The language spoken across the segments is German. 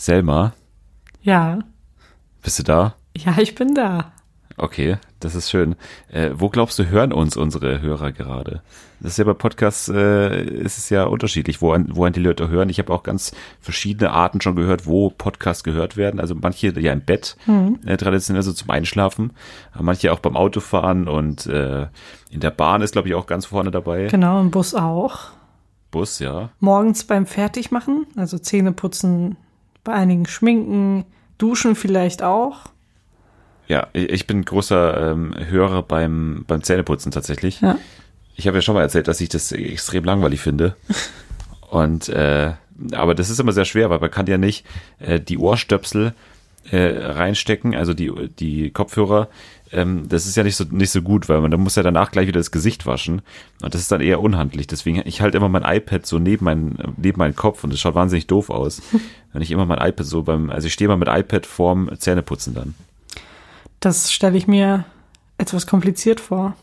Selma, Ja. bist du da? Ja, ich bin da. Okay, das ist schön. Äh, wo glaubst du, hören uns unsere Hörer gerade? Das ist ja bei Podcasts, äh, ist es ja unterschiedlich, wo, an, wo an die Leute hören. Ich habe auch ganz verschiedene Arten schon gehört, wo Podcasts gehört werden. Also manche ja im Bett, äh, traditionell so zum Einschlafen, manche auch beim Autofahren und äh, in der Bahn ist, glaube ich, auch ganz vorne dabei. Genau, im Bus auch. Bus, ja. Morgens beim Fertigmachen, also Zähne putzen, bei einigen schminken, duschen vielleicht auch. Ja, ich bin großer ähm, Hörer beim, beim Zähneputzen tatsächlich. Ja. Ich habe ja schon mal erzählt, dass ich das extrem langweilig finde. Und äh, aber das ist immer sehr schwer, weil man kann ja nicht äh, die Ohrstöpsel äh, reinstecken, also die die Kopfhörer. Ähm, das ist ja nicht so nicht so gut, weil man dann muss ja danach gleich wieder das Gesicht waschen und das ist dann eher unhandlich. Deswegen ich halte immer mein iPad so neben meinen neben meinen Kopf und das schaut wahnsinnig doof aus, wenn ich immer mein iPad so beim also ich stehe mal mit iPad vorm Zähneputzen dann. Das stelle ich mir etwas kompliziert vor.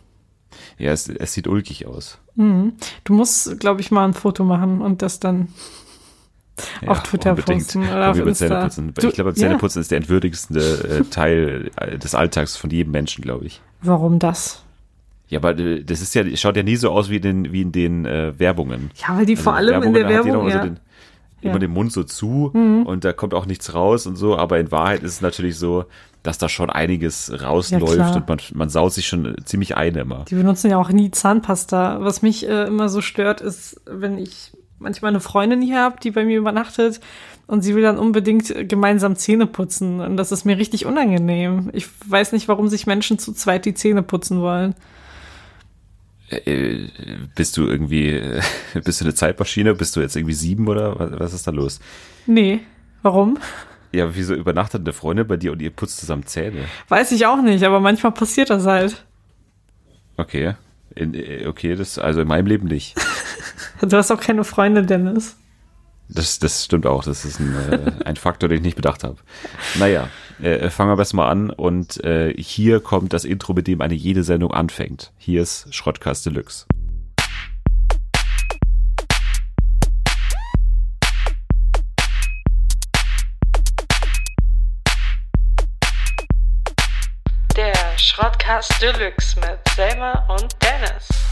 Ja, es, es sieht ulkig aus. Mhm. Du musst, glaube ich, mal ein Foto machen und das dann auf Twitter unbedingt. posten oder auf Insta. Du- ich glaube, ja. Zähneputzen ist der entwürdigste äh, Teil äh, des Alltags von jedem Menschen, glaube ich. Warum das? Ja, aber äh, das ist ja, schaut ja nie so aus wie in den, wie in den äh, Werbungen. Ja, weil die vor Also allem in der Werbung, immer ja. so den, Ja. immer den Mund so zu und da kommt auch nichts raus und so, aber in Wahrheit ist es natürlich so, dass da schon einiges rausläuft klar. und man, man saut sich schon ziemlich ein immer. Die benutzen ja auch nie Zahnpasta. Was mich äh, immer so stört, ist, wenn ich manchmal eine Freundin hier habe, die bei mir übernachtet und sie will dann unbedingt gemeinsam Zähne putzen. Und das ist mir richtig unangenehm. Ich weiß nicht, warum sich Menschen zu zweit die Zähne putzen wollen. Äh, bist du irgendwie, bist du eine Zeitmaschine? Bist du jetzt irgendwie sieben oder was, was ist da los? Nee. Warum? Ja, wieso übernachtet eine Freundin bei dir und ihr putzt zusammen Zähne? Weiß ich auch nicht, aber manchmal passiert das halt. Okay. In, äh, okay, das, also in meinem Leben nicht. Du hast auch keine Freunde, Dennis. Das, das stimmt auch. Das ist ein, äh, ein Faktor, den ich nicht bedacht habe. Naja, äh, fangen wir besser mal an. Und äh, hier kommt das Intro, mit dem eine jede Sendung anfängt. Hier ist Schrottkast Deluxe. Der Schrottcast Deluxe mit Selma und Dennis.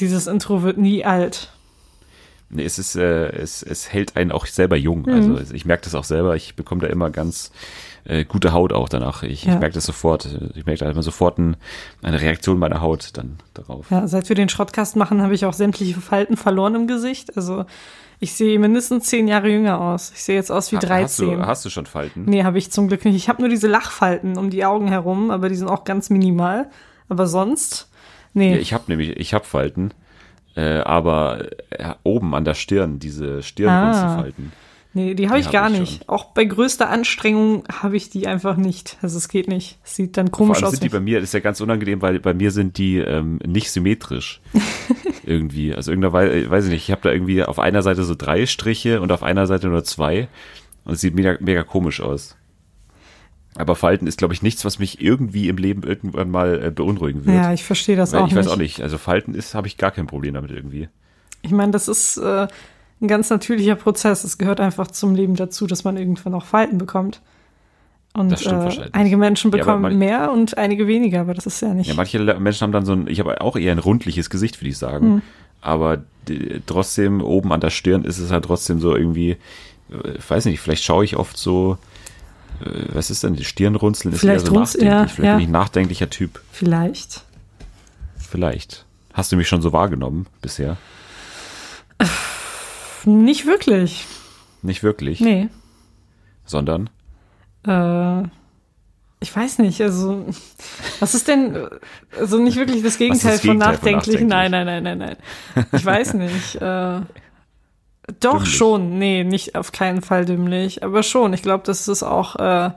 Dieses Intro wird nie alt. Nee, es ist, äh, es, es hält einen auch selber jung. Also ich merke das auch selber. Ich bekomme da immer ganz äh, gute Haut auch danach. Ich, Ja. ich merke das sofort. Ich merke da immer sofort ein, eine Reaktion meiner Haut dann darauf. Ja, seit wir den Schrottcast machen, habe ich auch sämtliche Falten verloren im Gesicht. Also ich sehe mindestens zehn Jahre jünger aus. Ich sehe jetzt aus wie Ha- Hast 13. du, hast du schon Falten? nee, habe ich zum Glück nicht. Ich habe nur diese Lachfalten um die Augen herum, aber die sind auch ganz minimal. Aber sonst, nee. Ja, ich habe nämlich, ich habe Falten, äh, aber äh, oben an der Stirn, diese Stirnrunzelfalten. Nee, die habe ich hab gar ich nicht. Auch bei größter Anstrengung habe ich die einfach nicht. Also es geht nicht. Sieht dann Vor komisch allem aus. sind die bei mir, das ist ja ganz unangenehm, weil bei mir sind die ähm, nicht symmetrisch. irgendwie. Also irgendeiner Weise, weiß ich nicht, ich habe da irgendwie auf einer Seite so drei Striche und auf einer Seite nur zwei. Und es sieht mega, mega komisch aus. Aber Falten ist, glaube ich, nichts, was mich irgendwie im Leben irgendwann mal äh, beunruhigen wird. ja, ich verstehe das Weil auch ich nicht. weiß auch nicht. Also Falten ist, habe ich gar kein Problem damit irgendwie. Ich meine, das ist äh, ein ganz natürlicher Prozess. Es gehört einfach zum Leben dazu, dass man irgendwann auch Falten bekommt. Und Das stimmt äh, einige Menschen Ja, bekommen man- mehr und einige weniger, aber das ist ja nicht. Ja, manche Menschen haben dann so ein, ich habe auch eher ein rundliches Gesicht, würde ich sagen. Hm. Aber die, trotzdem, oben an der Stirn ist es halt trotzdem so irgendwie, äh, ich weiß nicht, vielleicht schaue ich oft so, äh, was ist denn, die Stirnrunzeln ist Vielleicht eher so nachdenklich. ja, vielleicht ja. bin ich ein nachdenklicher Typ. Vielleicht. Vielleicht. Hast du mich schon so wahrgenommen bisher? Nicht wirklich. Nicht wirklich, Nee. sondern Äh, ich weiß nicht, also was ist denn äh, also nicht wirklich das Gegenteil, das von, Gegenteil von nachdenklich? nachdenklich? Nein, nein, nein, nein, nein. Ich weiß nicht. Äh, doch Dümmlich. schon, nee, nicht auf keinen Fall dümmlich, aber schon. Ich glaube, das ist auch äh,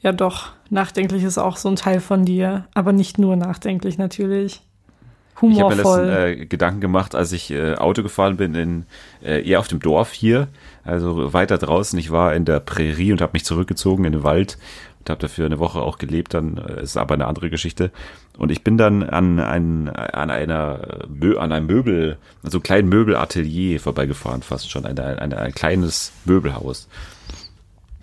ja doch nachdenklich ist auch so ein Teil von dir, aber nicht nur nachdenklich natürlich. Ich habe mir humorvoll. letzten äh, Gedanken gemacht, als ich äh, Auto gefahren bin, in, äh, eher auf dem Dorf hier, also weiter draußen. Ich war in der Prärie und habe mich zurückgezogen in den Wald und habe dafür eine Woche auch gelebt. Dann äh, ist aber eine andere Geschichte. Und ich bin dann an, ein, an einer Mö an einem Möbel, also kleinen Möbelatelier vorbeigefahren, fast schon, ein, ein, ein kleines Möbelhaus.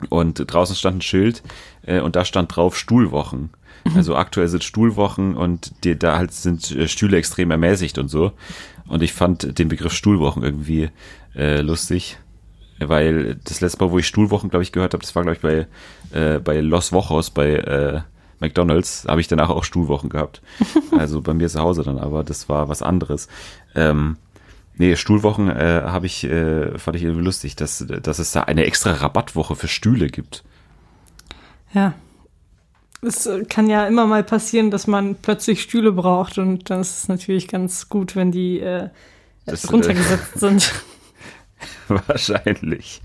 Und draußen stand ein Schild äh, und da stand drauf Stuhlwochen. Also aktuell sind Stuhlwochen und die, da halt sind äh, Stühle extrem ermäßigt und so. Und ich fand den Begriff Stuhlwochen irgendwie äh, lustig, weil das letzte Mal, wo ich Stuhlwochen, glaube ich, gehört habe, das war, glaube ich, bei, äh, bei Los Wochos, bei äh, McDonalds, habe ich danach auch Stuhlwochen gehabt. Also bei mir zu Hause dann, aber das war was anderes. Ähm, Nee, Stuhlwochen äh, habe ich, äh, fand ich irgendwie lustig, dass, dass es da eine extra Rabattwoche für Stühle gibt. Ja. Es äh, kann ja immer mal passieren, dass man plötzlich Stühle braucht und dann ist es natürlich ganz gut, wenn die äh, Das, runtergesetzt sind. Wahrscheinlich.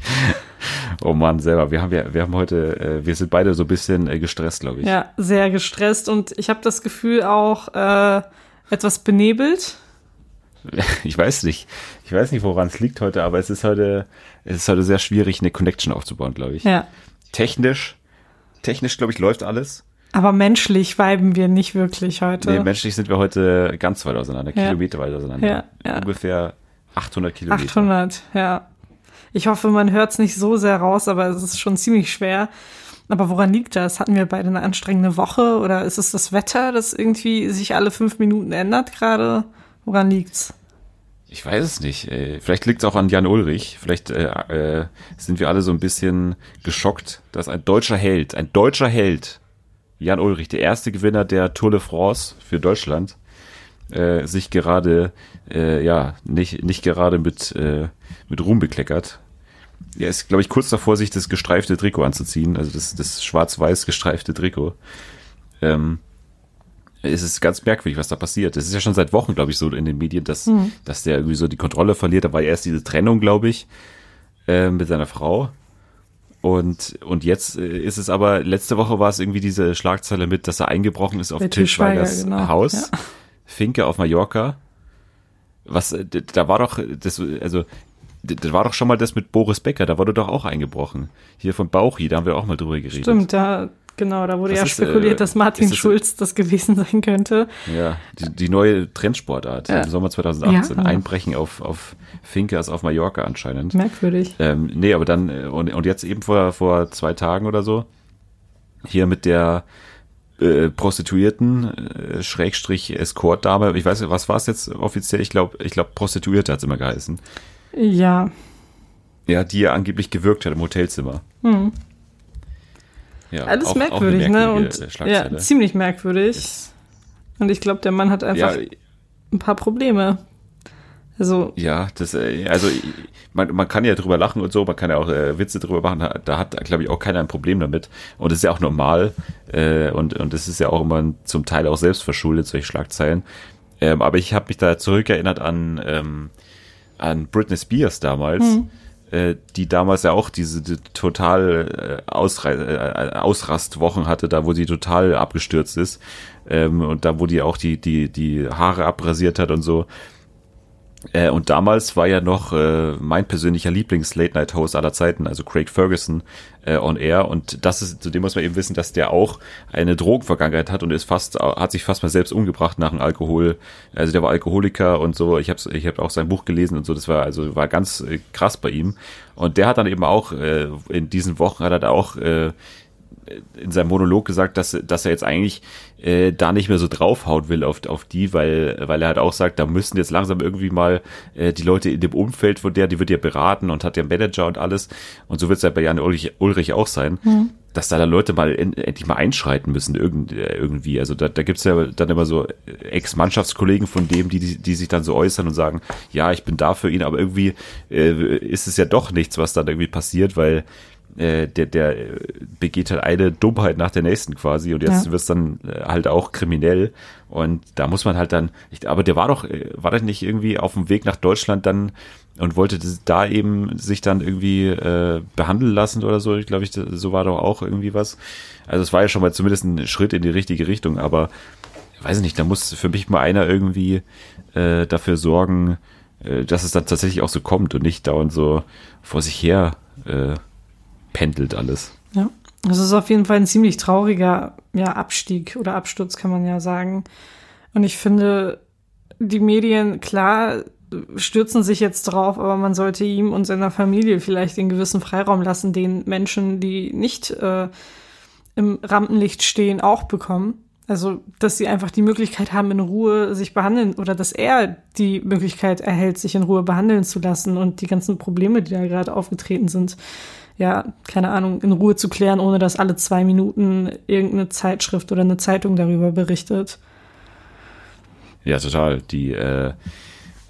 Oh Mann, selber. Wir haben ja, wir haben heute, äh, wir sind beide so ein bisschen äh, gestresst, glaube ich. Ja, sehr gestresst und ich habe das Gefühl auch äh, etwas benebelt. Ich weiß nicht. Ich weiß nicht, woran es liegt heute, aber es ist heute, es ist heute sehr schwierig, eine Connection aufzubauen, glaube ich. Ja. Technisch, technisch, glaube ich, läuft alles. Aber menschlich weiben wir nicht wirklich heute. Nee, menschlich sind wir heute ganz weit auseinander, Ja. kilometerweit auseinander. Ja, ja. Ungefähr 800 Kilometer. 800, ja. Ich hoffe, man hört es nicht so sehr raus, aber es ist schon ziemlich schwer. Aber woran liegt das? Hatten wir beide eine anstrengende Woche oder ist es das Wetter, das irgendwie sich alle fünf Minuten ändert gerade? Woran liegt's? Ich weiß es nicht. Vielleicht liegt es auch an Jan Ulrich. Vielleicht äh, äh, sind wir alle so ein bisschen geschockt, dass ein deutscher Held, ein deutscher Held, Jan Ulrich, der erste Gewinner der Tour de France für Deutschland, äh, sich gerade, äh, ja, nicht, nicht gerade mit, äh, mit Ruhm bekleckert. Er ist, glaube ich, kurz davor, sich das gestreifte Trikot anzuziehen, also das, das schwarz-weiß gestreifte Trikot. Ähm, es ist ganz merkwürdig, was da passiert. Es ist ja schon seit Wochen, glaube ich, so in den Medien, dass, dass der irgendwie so die Kontrolle verliert. Da war erst diese Trennung, glaube ich, äh, mit seiner Frau. Und, und jetzt äh, ist es aber, letzte Woche war es irgendwie diese Schlagzeile mit, dass er eingebrochen ist auf Bei Til Til Schweiger, Schweigers genau. Haus. Ja. Finke auf Mallorca. Was, äh, da war doch, das, also, d- da war doch schon mal das mit Boris Becker, da wurde doch auch eingebrochen. Hier von Bauchi, da haben wir auch mal drüber geredet. Stimmt, da, genau, da wurde Was ja ist, spekuliert, äh, dass Martin es- Schulz das gewesen sein könnte. Ja, die, die neue Trendsportart Ja. im Sommer 2018. Ja. Einbrechen auf, auf Finkers auf Mallorca anscheinend. Merkwürdig. Ähm, nee, aber dann, äh, und, und jetzt eben vor, vor zwei Tagen oder so, hier mit der äh, Prostituierten, äh, Schrägstrich Escort-Dame, ich weiß nicht, was war es jetzt offiziell? Ich glaube, ich glaube, Prostituierte hat es immer geheißen. Ja, Ja, die ja angeblich gewirkt hat im Hotelzimmer. hm. Ja, alles auch- auch merkwürdig, ne? merkwürdige, Und ja, ziemlich merkwürdig. Und ich glaube, der Mann hat einfach ja, ein paar Probleme. Also, Ja, das, äh, also ich- man, man kann ja drüber lachen und so, man kann ja auch äh, Witze drüber machen, da, hat, glaube ich, auch keiner ein Problem damit. Und das ist ja auch normal äh, und, und das ist ja auch immer zum Teil auch selbst verschuldet, solche Schlagzeilen. Ähm, aber ich habe mich da zurückerinnert an, ähm, an Britney Spears damals, äh, die damals ja auch diese die total äh, äh, Ausrastwochen hatte, da wo sie total abgestürzt ist ähm, und da wo die auch die, die, die Haare abrasiert hat und so. Äh, und damals war ja noch äh, mein persönlicher Lieblings-Late-Night-Host aller Zeiten, also Craig Ferguson, äh, on air. Und das ist, zudem muss man eben wissen, dass der auch eine Drogenvergangenheit hat und ist fast, hat sich fast mal selbst umgebracht nach dem Alkohol. Also der war Alkoholiker und so. Ich habe ich hab auch sein Buch gelesen und so. Das war also war ganz äh, krass bei ihm. Und der hat dann eben auch äh, in diesen Wochen hat er da auch äh, in seinem Monolog gesagt, dass, dass er jetzt eigentlich äh, da nicht mehr so draufhauen will auf, auf die, weil, weil er halt auch sagt, da müssen jetzt langsam irgendwie mal äh, die Leute in dem Umfeld von der, die wird ja beraten und hat ja einen Manager und alles. Und so wird es ja bei Jan Ulrich, Ulrich auch sein, dass da dann Leute mal en, endlich mal einschreiten müssen irgend, äh, irgendwie. Also da, da gibt's ja dann immer so Ex-Mannschaftskollegen von dem, die, die, die sich dann so äußern und sagen, ja, ich bin da für ihn, aber irgendwie äh, ist es ja doch nichts, was dann irgendwie passiert, weil äh, der, der äh, begeht halt eine Dummheit nach der nächsten quasi und jetzt Ja. wird's dann äh, halt auch kriminell und da muss man halt dann, ich, aber der war doch, war das nicht irgendwie auf dem Weg nach Deutschland dann und wollte da eben sich dann irgendwie äh, behandeln lassen oder so, ich glaube ich, so war doch auch irgendwie was. Also es war ja schon mal zumindest ein Schritt in die richtige Richtung, aber weiß ich nicht, da muss für mich mal einer irgendwie äh, dafür sorgen, dass es dann tatsächlich auch so kommt und nicht dauernd so vor sich her äh, pendelt alles. Ja, das ist auf jeden Fall ein ziemlich trauriger ja, Abstieg oder Absturz, kann man ja sagen. Und ich finde, die Medien, klar, stürzen sich jetzt drauf, aber man sollte ihm und seiner Familie vielleicht den gewissen Freiraum lassen, den Menschen, die nicht äh, im Rampenlicht stehen, auch bekommen. Also, dass sie einfach die Möglichkeit haben, in Ruhe sich behandeln oder dass er die Möglichkeit erhält, sich in Ruhe behandeln zu lassen und die ganzen Probleme, die da gerade aufgetreten sind, ja, keine Ahnung, in Ruhe zu klären, ohne dass alle zwei Minuten irgendeine Zeitschrift oder eine Zeitung darüber berichtet. Ja, total. Die, äh,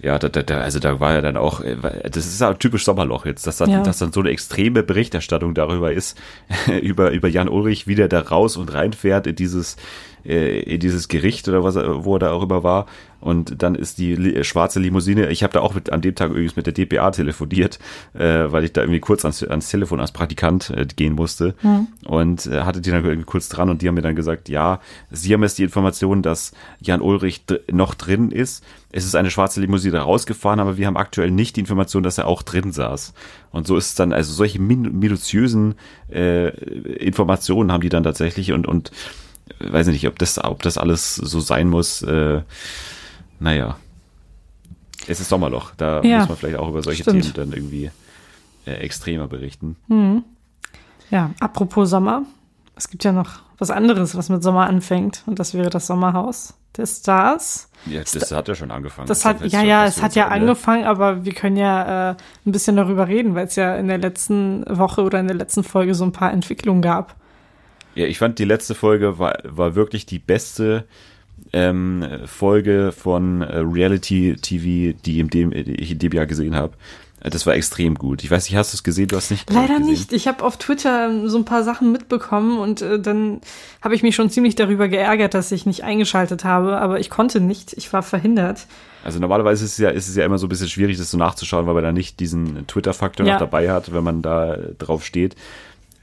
ja, da, da, also da war ja dann auch, äh, das ist ja typisch Sommerloch jetzt, dass dann, ja. dass dann so eine extreme Berichterstattung darüber ist, über, über Jan Ulrich, wie der da raus und reinfährt in dieses, äh, in dieses Gericht oder was, wo er da auch immer war. Und dann ist die li schwarze Limousine, ich habe da auch mit, an dem Tag übrigens mit der DPA telefoniert, äh, weil ich da irgendwie kurz ans, ans Telefon als Praktikant äh, gehen musste mhm. und äh, hatte die dann irgendwie kurz dran und die haben mir dann gesagt, ja, sie haben jetzt die Information, dass Jan Ulrich noch drin ist. Es ist eine schwarze Limousine rausgefahren, aber wir haben aktuell nicht die Information, dass er auch drin saß. Und so ist es dann, also solche min minutiösen äh, Informationen haben die dann tatsächlich und, und weiß nicht, ob das, ob das alles so sein muss. Äh, naja. Es ist Sommerloch. Da ja, muss man vielleicht auch über solche stimmt. Themen dann irgendwie äh, extremer berichten. Mhm. Ja, apropos Sommer. Es gibt ja noch was anderes, was mit Sommer anfängt. Und das wäre das Sommerhaus der Stars. Ja, das Sta hat ja schon angefangen. Das hat, ja, ja, es hat ja Ende. angefangen, aber wir können ja äh, ein bisschen darüber reden, weil es ja in der letzten Woche oder in der letzten Folge so ein paar Entwicklungen gab. Ja, ich fand die letzte Folge war, war wirklich die beste ähm, Folge von äh, Reality TV, die, in dem, ich in dem Jahr gesehen habe. Das war extrem gut. Ich weiß nicht, hast du es gesehen? Du hast nicht. Leider gesehen. nicht. Ich habe auf Twitter so ein paar Sachen mitbekommen und äh, dann habe ich mich schon ziemlich darüber geärgert, dass ich nicht eingeschaltet habe, aber ich konnte nicht. Ich war verhindert. Also normalerweise ist es ja, ist es ja immer so ein bisschen schwierig, das so nachzuschauen, weil man da nicht diesen Twitter-Faktor ja. noch dabei hat, wenn man da drauf steht.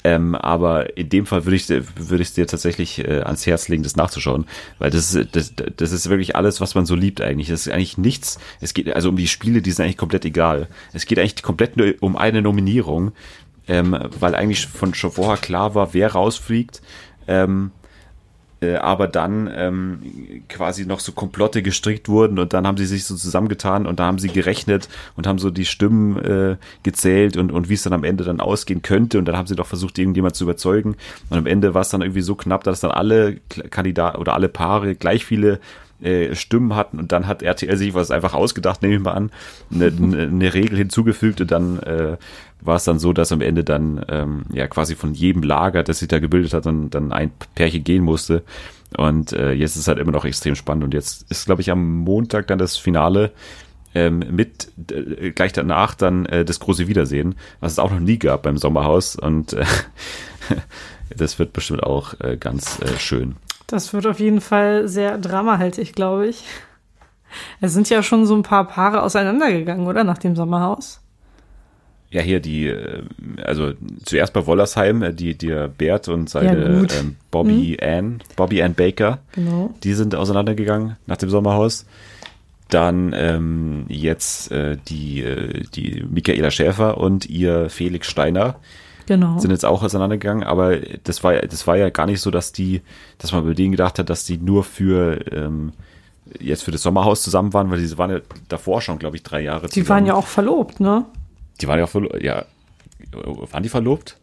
Ähm, aber in dem Fall würde ich würde ich dir tatsächlich äh, ans Herz legen, das nachzuschauen, weil das ist das, das ist wirklich alles, was man so liebt eigentlich. Das ist eigentlich nichts. Es geht also um die Spiele, die sind eigentlich komplett egal. Es geht eigentlich komplett nur um eine Nominierung, ähm, weil eigentlich von schon vorher klar war, wer rausfliegt. Ähm, äh, aber dann ähm, quasi noch so Komplotte gestrickt wurden und dann haben sie sich so zusammengetan und da haben sie gerechnet und haben so die Stimmen äh, gezählt und, und wie es dann am Ende dann ausgehen könnte und dann haben sie doch versucht, irgendjemand zu überzeugen. Und am Ende war es dann irgendwie so knapp, dass dann alle Kandidaten oder alle Paare gleich viele äh, Stimmen hatten und dann hat RTL sich was einfach ausgedacht, nehme ich mal an, eine, eine Regel hinzugefügt und dann äh, war es dann so, dass am Ende dann ähm, ja quasi von jedem Lager, das sich da gebildet hat, dann, dann ein Pärchen gehen musste. Und äh, jetzt ist es halt immer noch extrem spannend. Und jetzt ist, glaube ich, am Montag dann das Finale ähm, mit äh, gleich danach dann äh, das große Wiedersehen, was es auch noch nie gab beim Sommerhaus. Und äh, das wird bestimmt auch äh, ganz äh, schön. Das wird auf jeden Fall sehr dramahaltig, glaube ich. Es sind ja schon so ein paar Paare auseinandergegangen, oder? Nach dem Sommerhaus. Ja, hier die, äh, also zuerst bei Wollersheim, äh, die, die Bert und seine ja, ähm, Bobby hm. Ann, Bobby Ann Baker, genau. die sind auseinandergegangen nach dem Sommerhaus. Dann ähm, jetzt äh, die, äh, die Michaela Schäfer und ihr Felix Steiner genau. sind jetzt auch auseinandergegangen, aber das war, das war ja gar nicht so, dass die, dass man bei denen gedacht hat, dass die nur für ähm, jetzt für das Sommerhaus zusammen waren, weil die waren ja davor schon, glaube ich, drei Jahre zusammen. Die waren ja auch verlobt, ne? Die waren ja verlobt, ja. Waren die verlobt?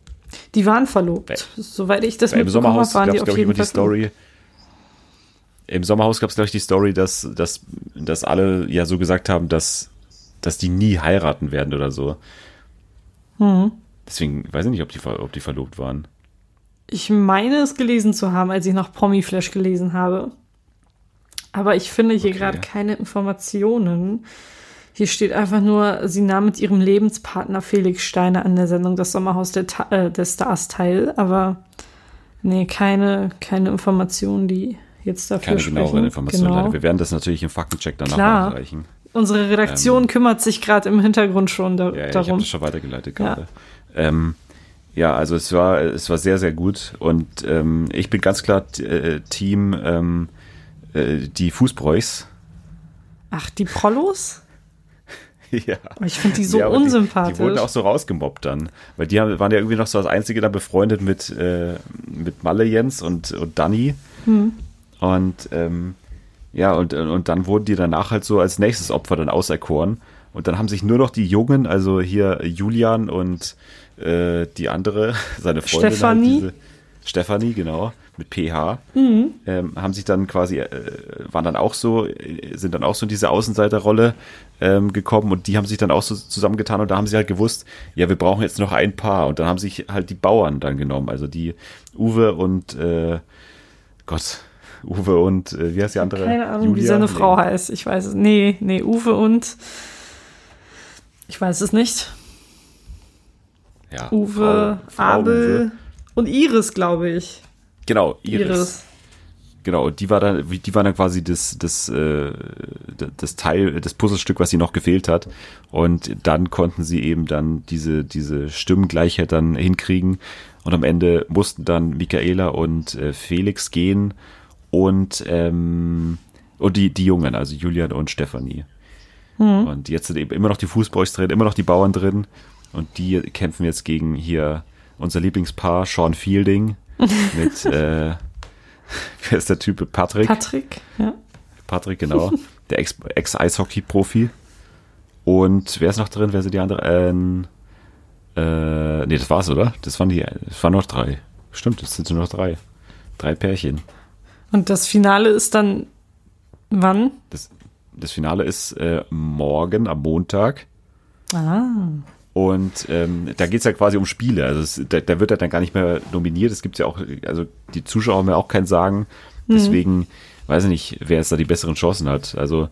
Die waren verlobt. Bei, Soweit ich das mitbekommen Im Sommerhaus gab es, glaube ich, immer die Story. Im Sommerhaus gab es, glaube ich, die Story, dass, dass, dass alle ja so gesagt haben, dass, dass die nie heiraten werden oder so. Mhm. Deswegen weiß ich nicht, ob die, ob die verlobt waren. Ich meine es gelesen zu haben, als ich noch Promi-Flash gelesen habe. Aber ich finde hier okay. gerade keine Informationen. Hier steht einfach nur, sie nahm mit ihrem Lebenspartner Felix Steiner an der Sendung Das Sommerhaus der, äh, der Stars teil, aber nee, keine, keine Informationen, die jetzt dafür keine sprechen. Keine genaueren Informationen. Genau. Wir werden das natürlich im Faktencheck danach Klar. nachreichen. Unsere Redaktion ähm, kümmert sich gerade im Hintergrund schon da, ja, ja, darum. Ich habe das schon weitergeleitet gerade. Ja. Ähm, ja, also es war, es war sehr, sehr gut und ähm, ich bin ganz klar äh, Team ähm, äh, die Fußbräuchs. Ach, die Prollos? ja. Ich finde die so Ja, unsympathisch. Die, die wurden auch so rausgemobbt dann. Weil die haben, waren ja irgendwie noch so als Einzige dann befreundet mit, äh, mit Malle Jens und, und Danny. Hm. Und ähm, ja, und, und dann wurden die danach halt so als nächstes Opfer dann auserkoren. Und dann haben sich nur noch die Jungen, also hier Julian und äh, die andere, seine Freundin. Stefanie. Halt, diese, Stefanie, genau, mit PH, Mhm. ähm, haben sich dann quasi, äh, waren dann auch so, äh, sind dann auch so in diese Außenseiterrolle ähm, gekommen und die haben sich dann auch so zusammengetan und da haben sie halt gewusst, ja, wir brauchen jetzt noch ein Paar und dann haben sich halt die Bauern dann genommen, also die Uwe und äh, Gott, Uwe und äh, wie heißt die andere? Keine Ahnung, wie Julia? seine Nee. Frau heißt. Ich weiß es. Nee, nee, Uwe und. Ich weiß es nicht. Ja, Uwe, Frau, Frau Abel Uwe. und Iris, glaube ich. Genau, Iris. Iris. Genau, die war dann, die war dann quasi das, das, äh, das Teil, das Puzzlestück, was sie noch gefehlt hat. Und dann konnten sie eben dann diese, diese Stimmengleichheit dann hinkriegen. Und am Ende mussten dann Michaela und äh, Felix gehen und, ähm, und die, die Jungen, also Julian und Stefanie. Und jetzt sind eben immer noch die Fußboys drin, immer noch die Bauern drin. Und die kämpfen jetzt gegen hier unser Lieblingspaar, Sean Fielding, mit, äh, wer ist der Typ? Patrick. Patrick, ja. Patrick, genau. Der Ex- Ex-Eishockey-Profi. Und wer ist noch drin? Wer sind die anderen? Ähm, äh, nee, das war's, oder? Das waren die, das waren noch drei. Stimmt, das sind nur noch drei. Drei Pärchen. Und das Finale ist dann wann? Das, das Finale ist äh, morgen am Montag. Ah. Und ähm, da geht's ja quasi um Spiele. Also es, da, da wird er dann gar nicht mehr nominiert. Es gibt ja auch, also die Zuschauer haben ja auch kein Sagen. Deswegen weiß ich nicht, wer jetzt da die besseren Chancen hat. Also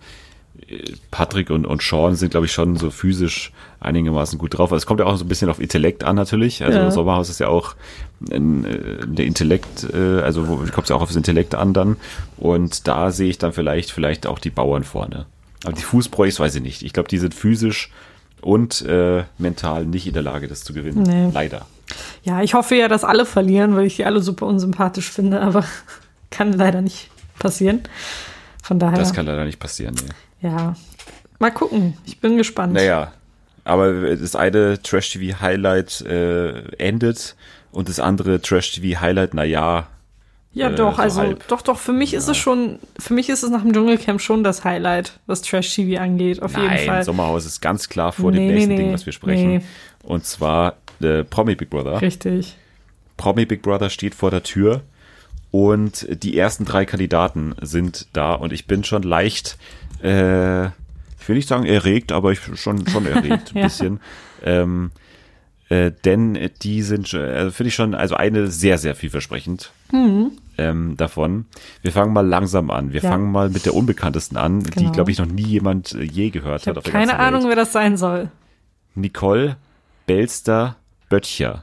äh, Patrick und, und Sean sind, glaube ich, schon so physisch einigermaßen gut drauf. Also es kommt ja auch so ein bisschen auf Intellekt an natürlich. Also Ja. Sommerhaus ist ja auch ein, äh, der Intellekt, äh, also kommt es ja auch aufs Intellekt an dann. Und da sehe ich dann vielleicht, vielleicht auch die Bauern vorne. Aber die Fußbräuchs weiß ich nicht. Ich glaube, die sind physisch und äh, mental nicht in der Lage, das zu gewinnen. Nee. Leider. Ja, ich hoffe ja, dass alle verlieren, weil ich die alle super unsympathisch finde, aber kann leider nicht passieren. Von daher, Das kann leider nicht passieren. Nee. ja. Mal gucken. Ich bin gespannt. Naja, aber das eine Trash-TV-Highlight äh, endet und das andere Trash-TV-Highlight, naja, Ja, Äh, doch, so also halb. doch, doch, für mich ist es schon, für mich ist es nach dem Dschungelcamp schon das Highlight, was Trash-TV angeht, auf jeden nein, Fall. Sommerhaus ist ganz klar vor Nee, dem nächsten nee, Ding, was wir sprechen. nee. Und zwar äh, Promi Big Brother. Richtig. Promi Big Brother steht vor der Tür und die ersten drei Kandidaten sind da und ich bin schon leicht, äh, ich will nicht sagen erregt, aber ich schon schon erregt ein Ja. bisschen. Ähm, äh, denn die sind, schon- also finde ich schon, also eine sehr, sehr vielversprechend ähm, davon. Wir fangen mal langsam an. Wir Ja. fangen mal mit der unbekanntesten an, die, Genau. glaube ich, noch nie jemand äh, je gehört Ich hat keine Ahnung, Welt. wer das sein soll. Nicole Belster Böttcher.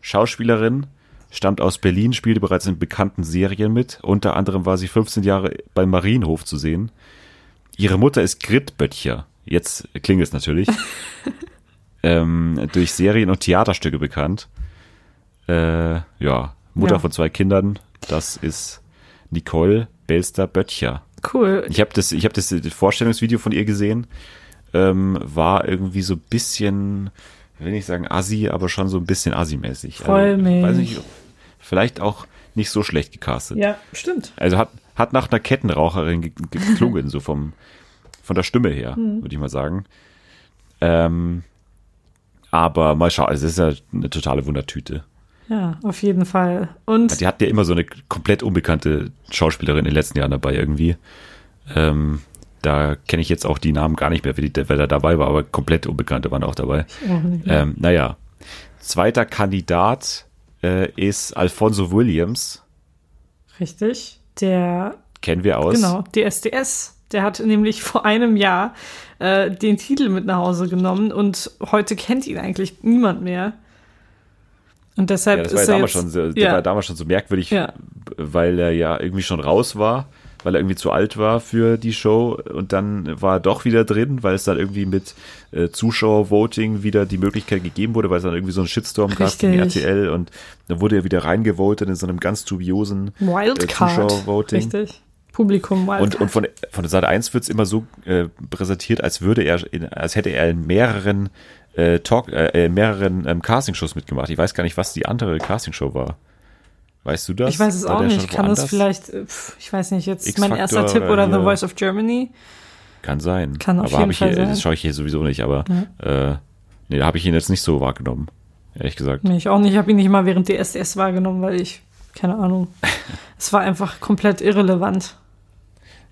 Schauspielerin, stammt aus Berlin, spielte bereits in bekannten Serien mit. Unter anderem war sie 15 Jahre beim Marienhof zu sehen. Ihre Mutter ist Grit Böttcher. Jetzt klingt es natürlich. ähm, durch Serien und Theaterstücke bekannt. Äh, ja, Mutter Ja. von zwei Kindern. Das ist Nicole Belster Böttcher. Cool. Ich habe das, ich habe das Vorstellungsvideo von ihr gesehen. Ähm, war irgendwie so ein bisschen, will nicht sagen assi, aber schon so ein bisschen assi-mäßig. Voll also, weiß nicht, vielleicht auch nicht so schlecht gecastet. Ja, stimmt. Also hat, hat nach einer Kettenraucherin ge- ge- geklungen, so vom, von der Stimme her, Hm. würde ich mal sagen. Ähm, aber mal schauen, also es ist ja eine totale Wundertüte. Ja, auf jeden Fall. Und Die hatten ja immer so eine komplett unbekannte Schauspielerin in den letzten Jahren dabei irgendwie. Ähm, da kenne ich jetzt auch die Namen gar nicht mehr, wer, die, wer da dabei war, aber komplett Unbekannte waren auch dabei. Ähm, naja, zweiter Kandidat äh, ist Alfonso Williams. richtig. Der, Kennen wir aus. genau, DSDS. Der hat nämlich vor einem Jahr äh, den Titel mit nach Hause genommen und heute kennt ihn eigentlich niemand mehr. Und deshalb Ja, das war ist ja er damals jetzt, schon, so, der ja, war damals schon so merkwürdig, Ja. weil er ja irgendwie schon raus war, weil er irgendwie zu alt war für die Show und dann war er doch wieder drin, weil es dann irgendwie mit äh, Zuschauervoting wieder die Möglichkeit gegeben wurde, weil es dann irgendwie so einen Shitstorm gab in Richtig. RTL und dann wurde er wieder reingevotet in so einem ganz dubiosen äh, Wildcard. Zuschauervoting. Richtig. Publikum Und, und von, von Seite 1 wird es immer so äh, präsentiert, als würde er, in, als hätte er in mehreren äh, Talk, äh, in mehreren ähm, Castingshows mitgemacht. Ich weiß gar nicht, was die andere Castingshow war. Weißt du das? Ich weiß es War auch der nicht. Kann das woanders? vielleicht, äh, pf, ich weiß nicht, jetzt mein erster Tipp oder hier. The Voice of Germany. Kann sein. Kann auf aber jeden Fall hier, sein. Das schaue ich hier sowieso nicht, aber äh, nee, da habe ich ihn jetzt nicht so wahrgenommen. Ehrlich gesagt. Nee, ich auch nicht. Ich habe ihn nicht mal während DSDS wahrgenommen, weil ich, keine Ahnung, es war einfach komplett irrelevant.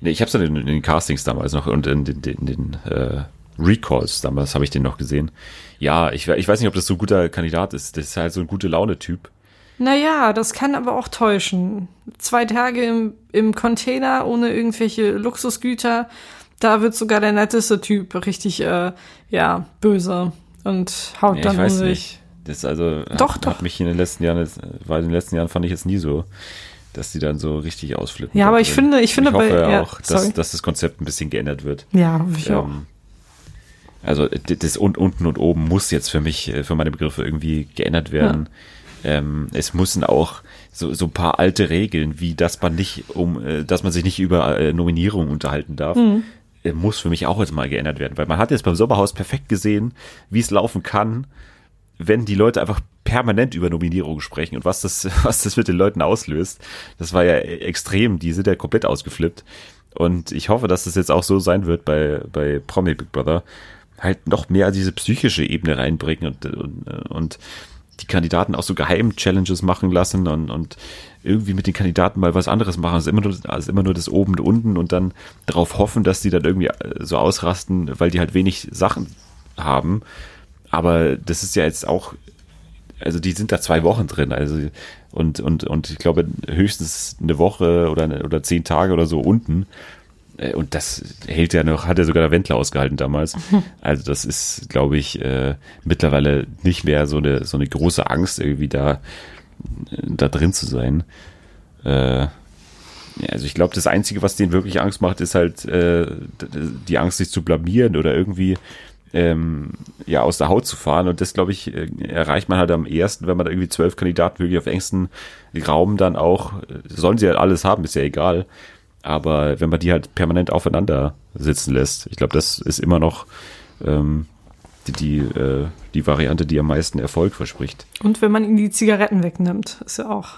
Nee, ich habe es dann in, in den Castings damals noch und in den, in den äh, Recalls damals habe ich den noch gesehen. Ja, ich, ich weiß nicht, ob das so ein guter Kandidat ist. Das ist halt so ein gute Laune-Typ. Naja, das kann aber auch täuschen. Zwei Tage im, im Container ohne irgendwelche Luxusgüter, da wird sogar der netteste Typ richtig, äh, ja, böse und haut Ja, dann ich um weiß sich. nicht. Das also Doch, hat, doch. hat mich in den letzten Jahren, war in den letzten Jahren fand ich jetzt nie so, dass die dann so richtig ausflippen. Ja, aber ich drin. finde- ich finde ich hoffe bei- ja, auch, dass, dass das Konzept ein bisschen geändert wird. Ja, hoffe ich auch. Also das un unten und oben muss jetzt für mich, äh, für meine Begriffe irgendwie geändert werden. Ähm, es müssen auch so, so ein paar alte Regeln, wie dass man nicht um, äh, dass man sich nicht über äh, Nominierungen unterhalten darf, äh, muss für mich auch jetzt mal geändert werden, weil man hat jetzt beim Sommerhaus perfekt gesehen, wie es laufen kann, wenn die Leute einfach permanent über Nominierungen sprechen und was das, was das mit den Leuten auslöst. Das war ja extrem, die sind ja komplett ausgeflippt. Und ich hoffe, dass das jetzt auch so sein wird bei, bei Promi Big Brother. Halt noch mehr diese psychische Ebene reinbringen und, und, und die Kandidaten auch so Geheim-Challenges machen lassen und, und irgendwie mit den Kandidaten mal was anderes machen. Also immer nur, also immer nur das oben und unten und dann darauf hoffen, dass die dann irgendwie äh, so ausrasten, weil die halt wenig Sachen haben. Aber das ist ja jetzt auch, also die sind da zwei Wochen drin, also und und und ich glaube höchstens eine Woche oder oder zehn Tage oder so unten. Äh, Und das hält ja noch, hat ja sogar der Wendler ausgehalten damals. Also das ist, glaube ich, äh, mittlerweile nicht mehr so eine so eine große Angst irgendwie da da drin zu sein. Äh, also ich glaube, das Einzige, was denen wirklich Angst macht, ist halt äh, die Angst, sich zu blamieren oder irgendwie ähm, ja aus der Haut zu fahren. Und das, glaube ich, äh, erreicht man halt am ersten, wenn man da irgendwie zwölf Kandidaten wirklich auf engstem Raum dann auch, äh, sollen sie halt alles haben, ist ja egal. Aber wenn man die halt permanent aufeinander sitzen lässt, ich glaube, das ist immer noch ähm, die, die, äh, die Variante, die am meisten Erfolg verspricht. Und wenn man ihnen die Zigaretten wegnimmt, ist ja auch.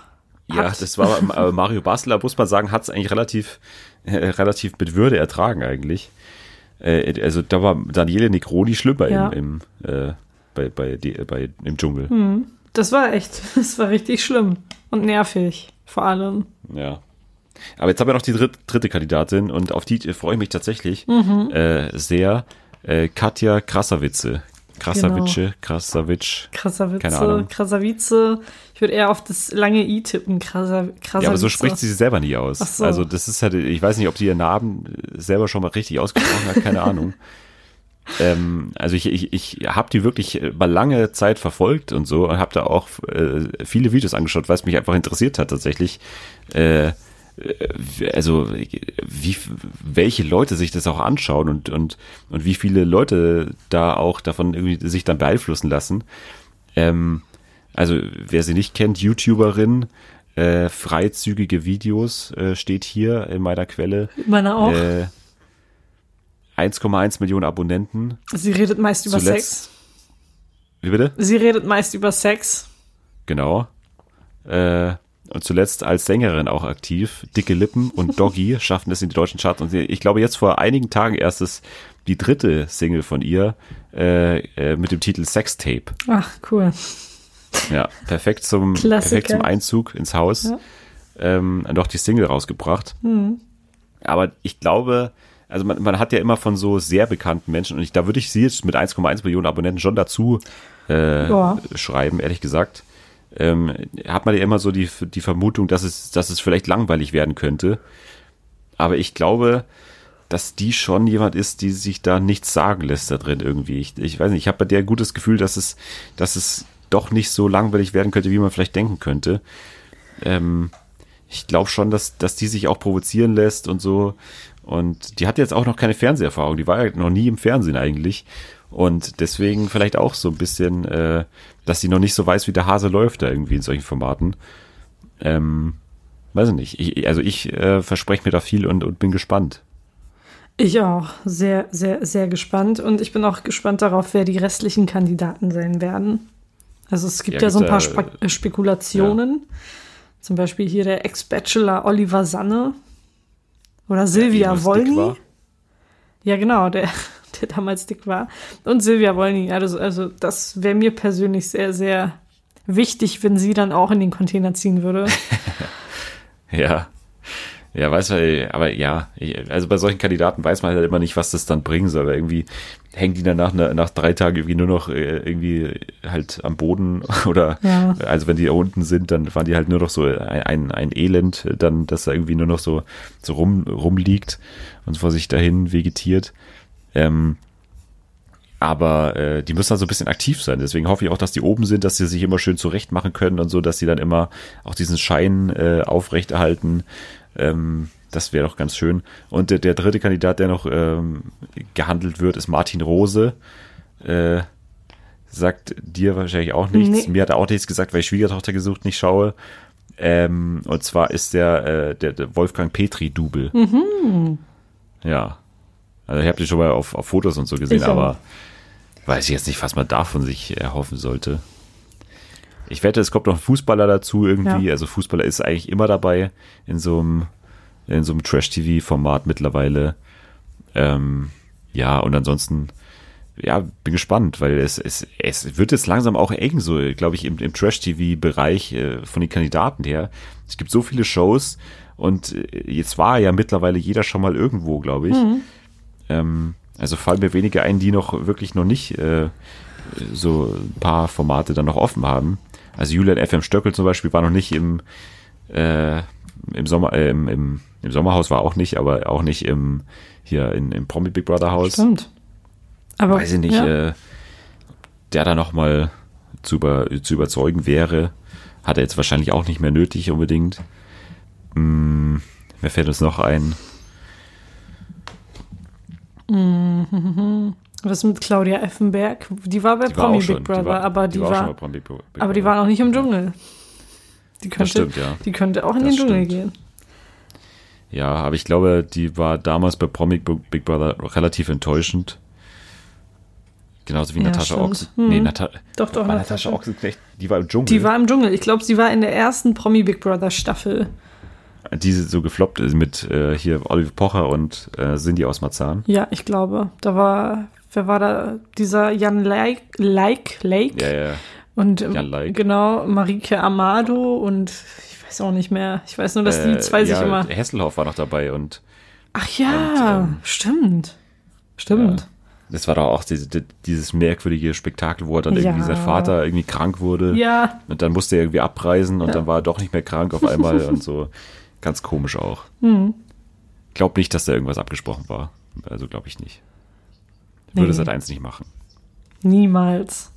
Ja, hart. das war aber Mario Basler, muss man sagen, hat es eigentlich relativ, äh, relativ mit Würde ertragen eigentlich. Äh, also da war Daniele Negroni schlimmer Ja. im, im, äh, bei, bei, die, bei, im Dschungel. Das war echt, das war richtig schlimm und nervig, vor allem. Ja. Aber jetzt haben wir noch die dritt, dritte Kandidatin und auf die äh, freue ich mich tatsächlich Mhm. äh, sehr. Äh, Katja Krasavice. Krasavice, Witze, Ahnung. krasser Vize. Ich würde eher auf das lange I tippen, krasser Ja, aber so spricht sie sich selber nie aus. Ach so. Also das ist halt, ich weiß nicht, ob sie ihren Namen selber schon mal richtig ausgesprochen hat, keine Ahnung. Ähm, also ich, ich, ich habe die wirklich mal lange Zeit verfolgt und so und habe da auch äh, viele Videos angeschaut, weil es mich einfach interessiert hat tatsächlich. Äh, äh, also wie welche Leute sich das auch anschauen und und und wie viele Leute da auch davon irgendwie sich dann beeinflussen lassen. Ähm, also wer sie nicht kennt, YouTuberin, äh, freizügige Videos äh, steht hier in meiner Quelle. Meine auch. Äh, 1,1 Millionen Abonnenten. Sie redet meist über zuletzt- Sex. Wie bitte? Sie redet meist über Sex. Genau. Äh, und zuletzt als Sängerin auch aktiv. Dicke Lippen und Doggy schaffen es in die deutschen Charts. Und ich glaube, jetzt vor einigen Tagen erst ist die dritte Single von ihr äh, äh, mit dem Titel Sextape. Ach, cool. Ja, perfekt zum, Klassiker. perfekt zum Einzug ins Haus. Ja. Ähm, noch die Single rausgebracht. Aber ich glaube, also man, man hat ja immer von so sehr bekannten Menschen und ich, da würde ich sie jetzt mit 1,1 Millionen Abonnenten schon dazu äh, schreiben, ehrlich gesagt. Ähm, hat man ja immer so die, die Vermutung, dass es, dass es vielleicht langweilig werden könnte. Aber ich glaube, dass die schon jemand ist, die sich da nichts sagen lässt da drin irgendwie. Ich, ich weiß nicht, ich habe bei der ein gutes Gefühl, dass es, dass es doch nicht so langweilig werden könnte, wie man vielleicht denken könnte. Ähm, ich glaube schon, dass, dass die sich auch provozieren lässt und so. Und die hat jetzt auch noch keine Fernseherfahrung. Die war ja noch nie im Fernsehen eigentlich. Und deswegen vielleicht auch so ein bisschen, äh, dass sie noch nicht so weiß, wie der Hase läuft da irgendwie in solchen Formaten. Ähm, weiß ich nicht. Ich, also ich äh, verspreche mir da viel und, und bin gespannt. Ich auch. Sehr, sehr, sehr gespannt. Und ich bin auch gespannt darauf, wer die restlichen Kandidaten sein werden. Also es gibt ja, ja so ein paar Spe äh, Spekulationen. Ja. Zum Beispiel hier der Ex-Bachelor Oliver Sanne. Oder Silvia ja, Wolny. Ja, genau, der, der damals dick war. Und Silvia Wolny. Also, also das wäre mir persönlich sehr, sehr wichtig, wenn sie dann auch in den Container ziehen würde. ja. Ja, weiß man, aber ja, also bei solchen Kandidaten weiß man halt immer nicht, was das dann bringen soll. Aber irgendwie hängen die dann nach, nach drei Tagen irgendwie nur noch äh, irgendwie halt am Boden oder ja. also wenn die da unten sind, dann waren die halt nur noch so ein, ein, ein Elend, dann, dass da irgendwie nur noch so, so rum, rumliegt und vor sich dahin vegetiert. Ähm, aber äh, die müssen dann so ein bisschen aktiv sein. Deswegen hoffe ich auch, dass die oben sind, dass sie sich immer schön zurecht machen können und so, dass sie dann immer auch diesen Schein äh, aufrechterhalten ähm, das wäre doch ganz schön. Und der, der, dritte Kandidat, der noch ähm, gehandelt wird, ist Martin Rose. Äh, sagt dir wahrscheinlich auch nichts. Nee. Mir hat er auch nichts gesagt, weil ich Schwiegertochter gesucht nicht schaue. Ähm, und zwar ist der, äh, der, der Wolfgang Petri-Double. Mhm. Ja. Also ich habe den schon mal auf, auf Fotos und so gesehen, ich aber weiß ich jetzt nicht, was man davon sich erhoffen sollte. Ich wette, es kommt noch ein Fußballer dazu irgendwie. Ja. Also Fußballer ist eigentlich immer dabei in so einem, in so einem Trash-TV-Format mittlerweile. Ähm, ja, und ansonsten, ja, bin gespannt, weil es, es, es wird jetzt langsam auch eng, so, glaube ich, im, im Trash-TV-Bereich äh, von den Kandidaten her. Es gibt so viele Shows und äh, jetzt war ja mittlerweile jeder schon mal irgendwo, glaube ich. Mhm. Ähm, also fallen mir wenige ein, die noch wirklich noch nicht äh, so ein paar Formate dann noch offen haben. Also Julian FM Stöckel zum Beispiel war noch nicht im, äh, im Sommer, äh, im, im, im, Sommerhaus war auch nicht, aber auch nicht im hier in, im Promi Big Brother Haus. Stimmt. Aber weiß ich nicht, ja. äh, der da noch mal zu, über, zu überzeugen wäre, hat er jetzt wahrscheinlich auch nicht mehr nötig unbedingt. Hm, wer fällt uns noch ein? Mhm. Was mit Claudia Effenberg? Die war bei die Promi war Big Brother, war, aber die, die war, war Big aber die war noch nicht im Dschungel. Die könnte, stimmt, ja. die könnte auch in das den Dschungel gehen. Ja, aber ich glaube, die war damals bei Promi Big Brother relativ enttäuschend. Genauso wie ja, Natascha Ochsen. Hm. Nee, Nata doch, doch, Natascha Ochsenknecht, die war im Dschungel. Die war im Dschungel. Ich glaube, sie war in der ersten Promi Big Brother Staffel. Die so gefloppt ist mit äh, hier Oliver Pocher und äh, Cindy aus Marzahn. Ja, ich glaube. Da war wer war da? Dieser Jan Lake, Lake, Lake. Ja, ja. Und Jan Lake. genau, Marike Amado und ich weiß auch nicht mehr. Ich weiß nur, dass die äh, zwei sich ja, immer. Hesselhoff war noch dabei und. Ach ja, und, ähm, stimmt. Stimmt. Ja. Das war doch auch diese, dieses merkwürdige Spektakel, wo er dann ja. irgendwie sein Vater irgendwie krank wurde. Ja. Und dann musste er irgendwie abreisen und ja. dann war er doch nicht mehr krank auf einmal und so. Ganz komisch auch. Mhm. Glaub nicht, dass da irgendwas abgesprochen war. Also glaube ich nicht. Nee. Würde Sat 1 nicht machen. Niemals.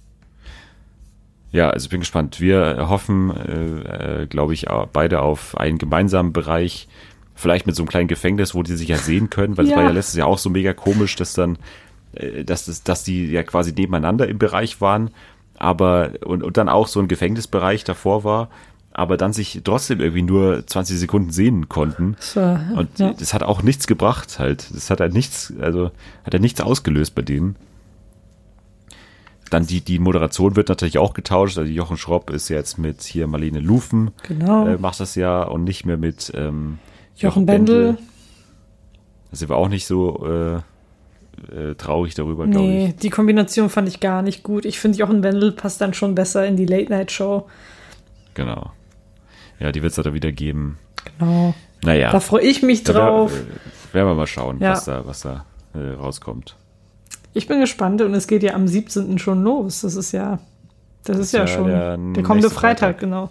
Ja, also ich bin gespannt. Wir hoffen, äh, äh, glaube ich, beide auf einen gemeinsamen Bereich. Vielleicht mit so einem kleinen Gefängnis, wo die sich ja sehen können, weil es war ja letztes Jahr auch so mega komisch, dass dann, äh, dass, das, dass die ja quasi nebeneinander im Bereich waren, aber und, und dann auch so ein Gefängnisbereich davor war, aber dann sich trotzdem irgendwie nur 20 Sekunden sehen konnten. So, und ja. das hat auch nichts gebracht halt. Das hat halt nichts, also hat er nichts ausgelöst bei denen. Dann die, die Moderation wird natürlich auch getauscht. Also Jochen Schropp ist jetzt mit hier Marlene Lufen. Genau. Äh, macht das ja und nicht mehr mit ähm, Jochen, Jochen Bendel. Bendel. Da sind wir auch nicht so äh, äh, traurig darüber, glaube nee, ich. die Kombination fand ich gar nicht gut. Ich finde, Jochen Bendel passt dann schon besser in die Late-Night-Show. Genau. Ja, die wird es da wieder geben. Genau. Naja. Da freue ich mich drauf. Da äh, werden wir mal schauen, ja. was da, was da äh, rauskommt. Ich bin gespannt und es geht ja am 17. schon los. Das ist ja, das, das ist ja, ja schon der, der kommende Freitag, Freitag, genau.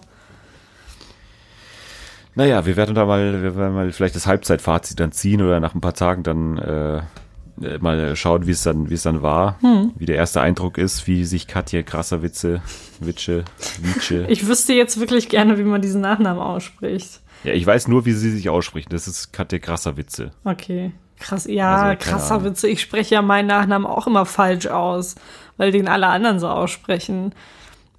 Naja, wir werden da mal, wir werden mal vielleicht das Halbzeitfazit dann ziehen oder nach ein paar Tagen dann äh, mal schauen, wie es dann, wie es dann war, hm. wie der erste Eindruck ist, wie sich Katja Krasserwitze, Witsche, Witsche. Ich wüsste jetzt wirklich gerne, wie man diesen Nachnamen ausspricht. Ja, ich weiß nur, wie sie sich ausspricht. Das ist Katja Krasserwitze. Okay. Krass, ja, also, Krasserwitze. Ich spreche ja meinen Nachnamen auch immer falsch aus, weil den alle anderen so aussprechen.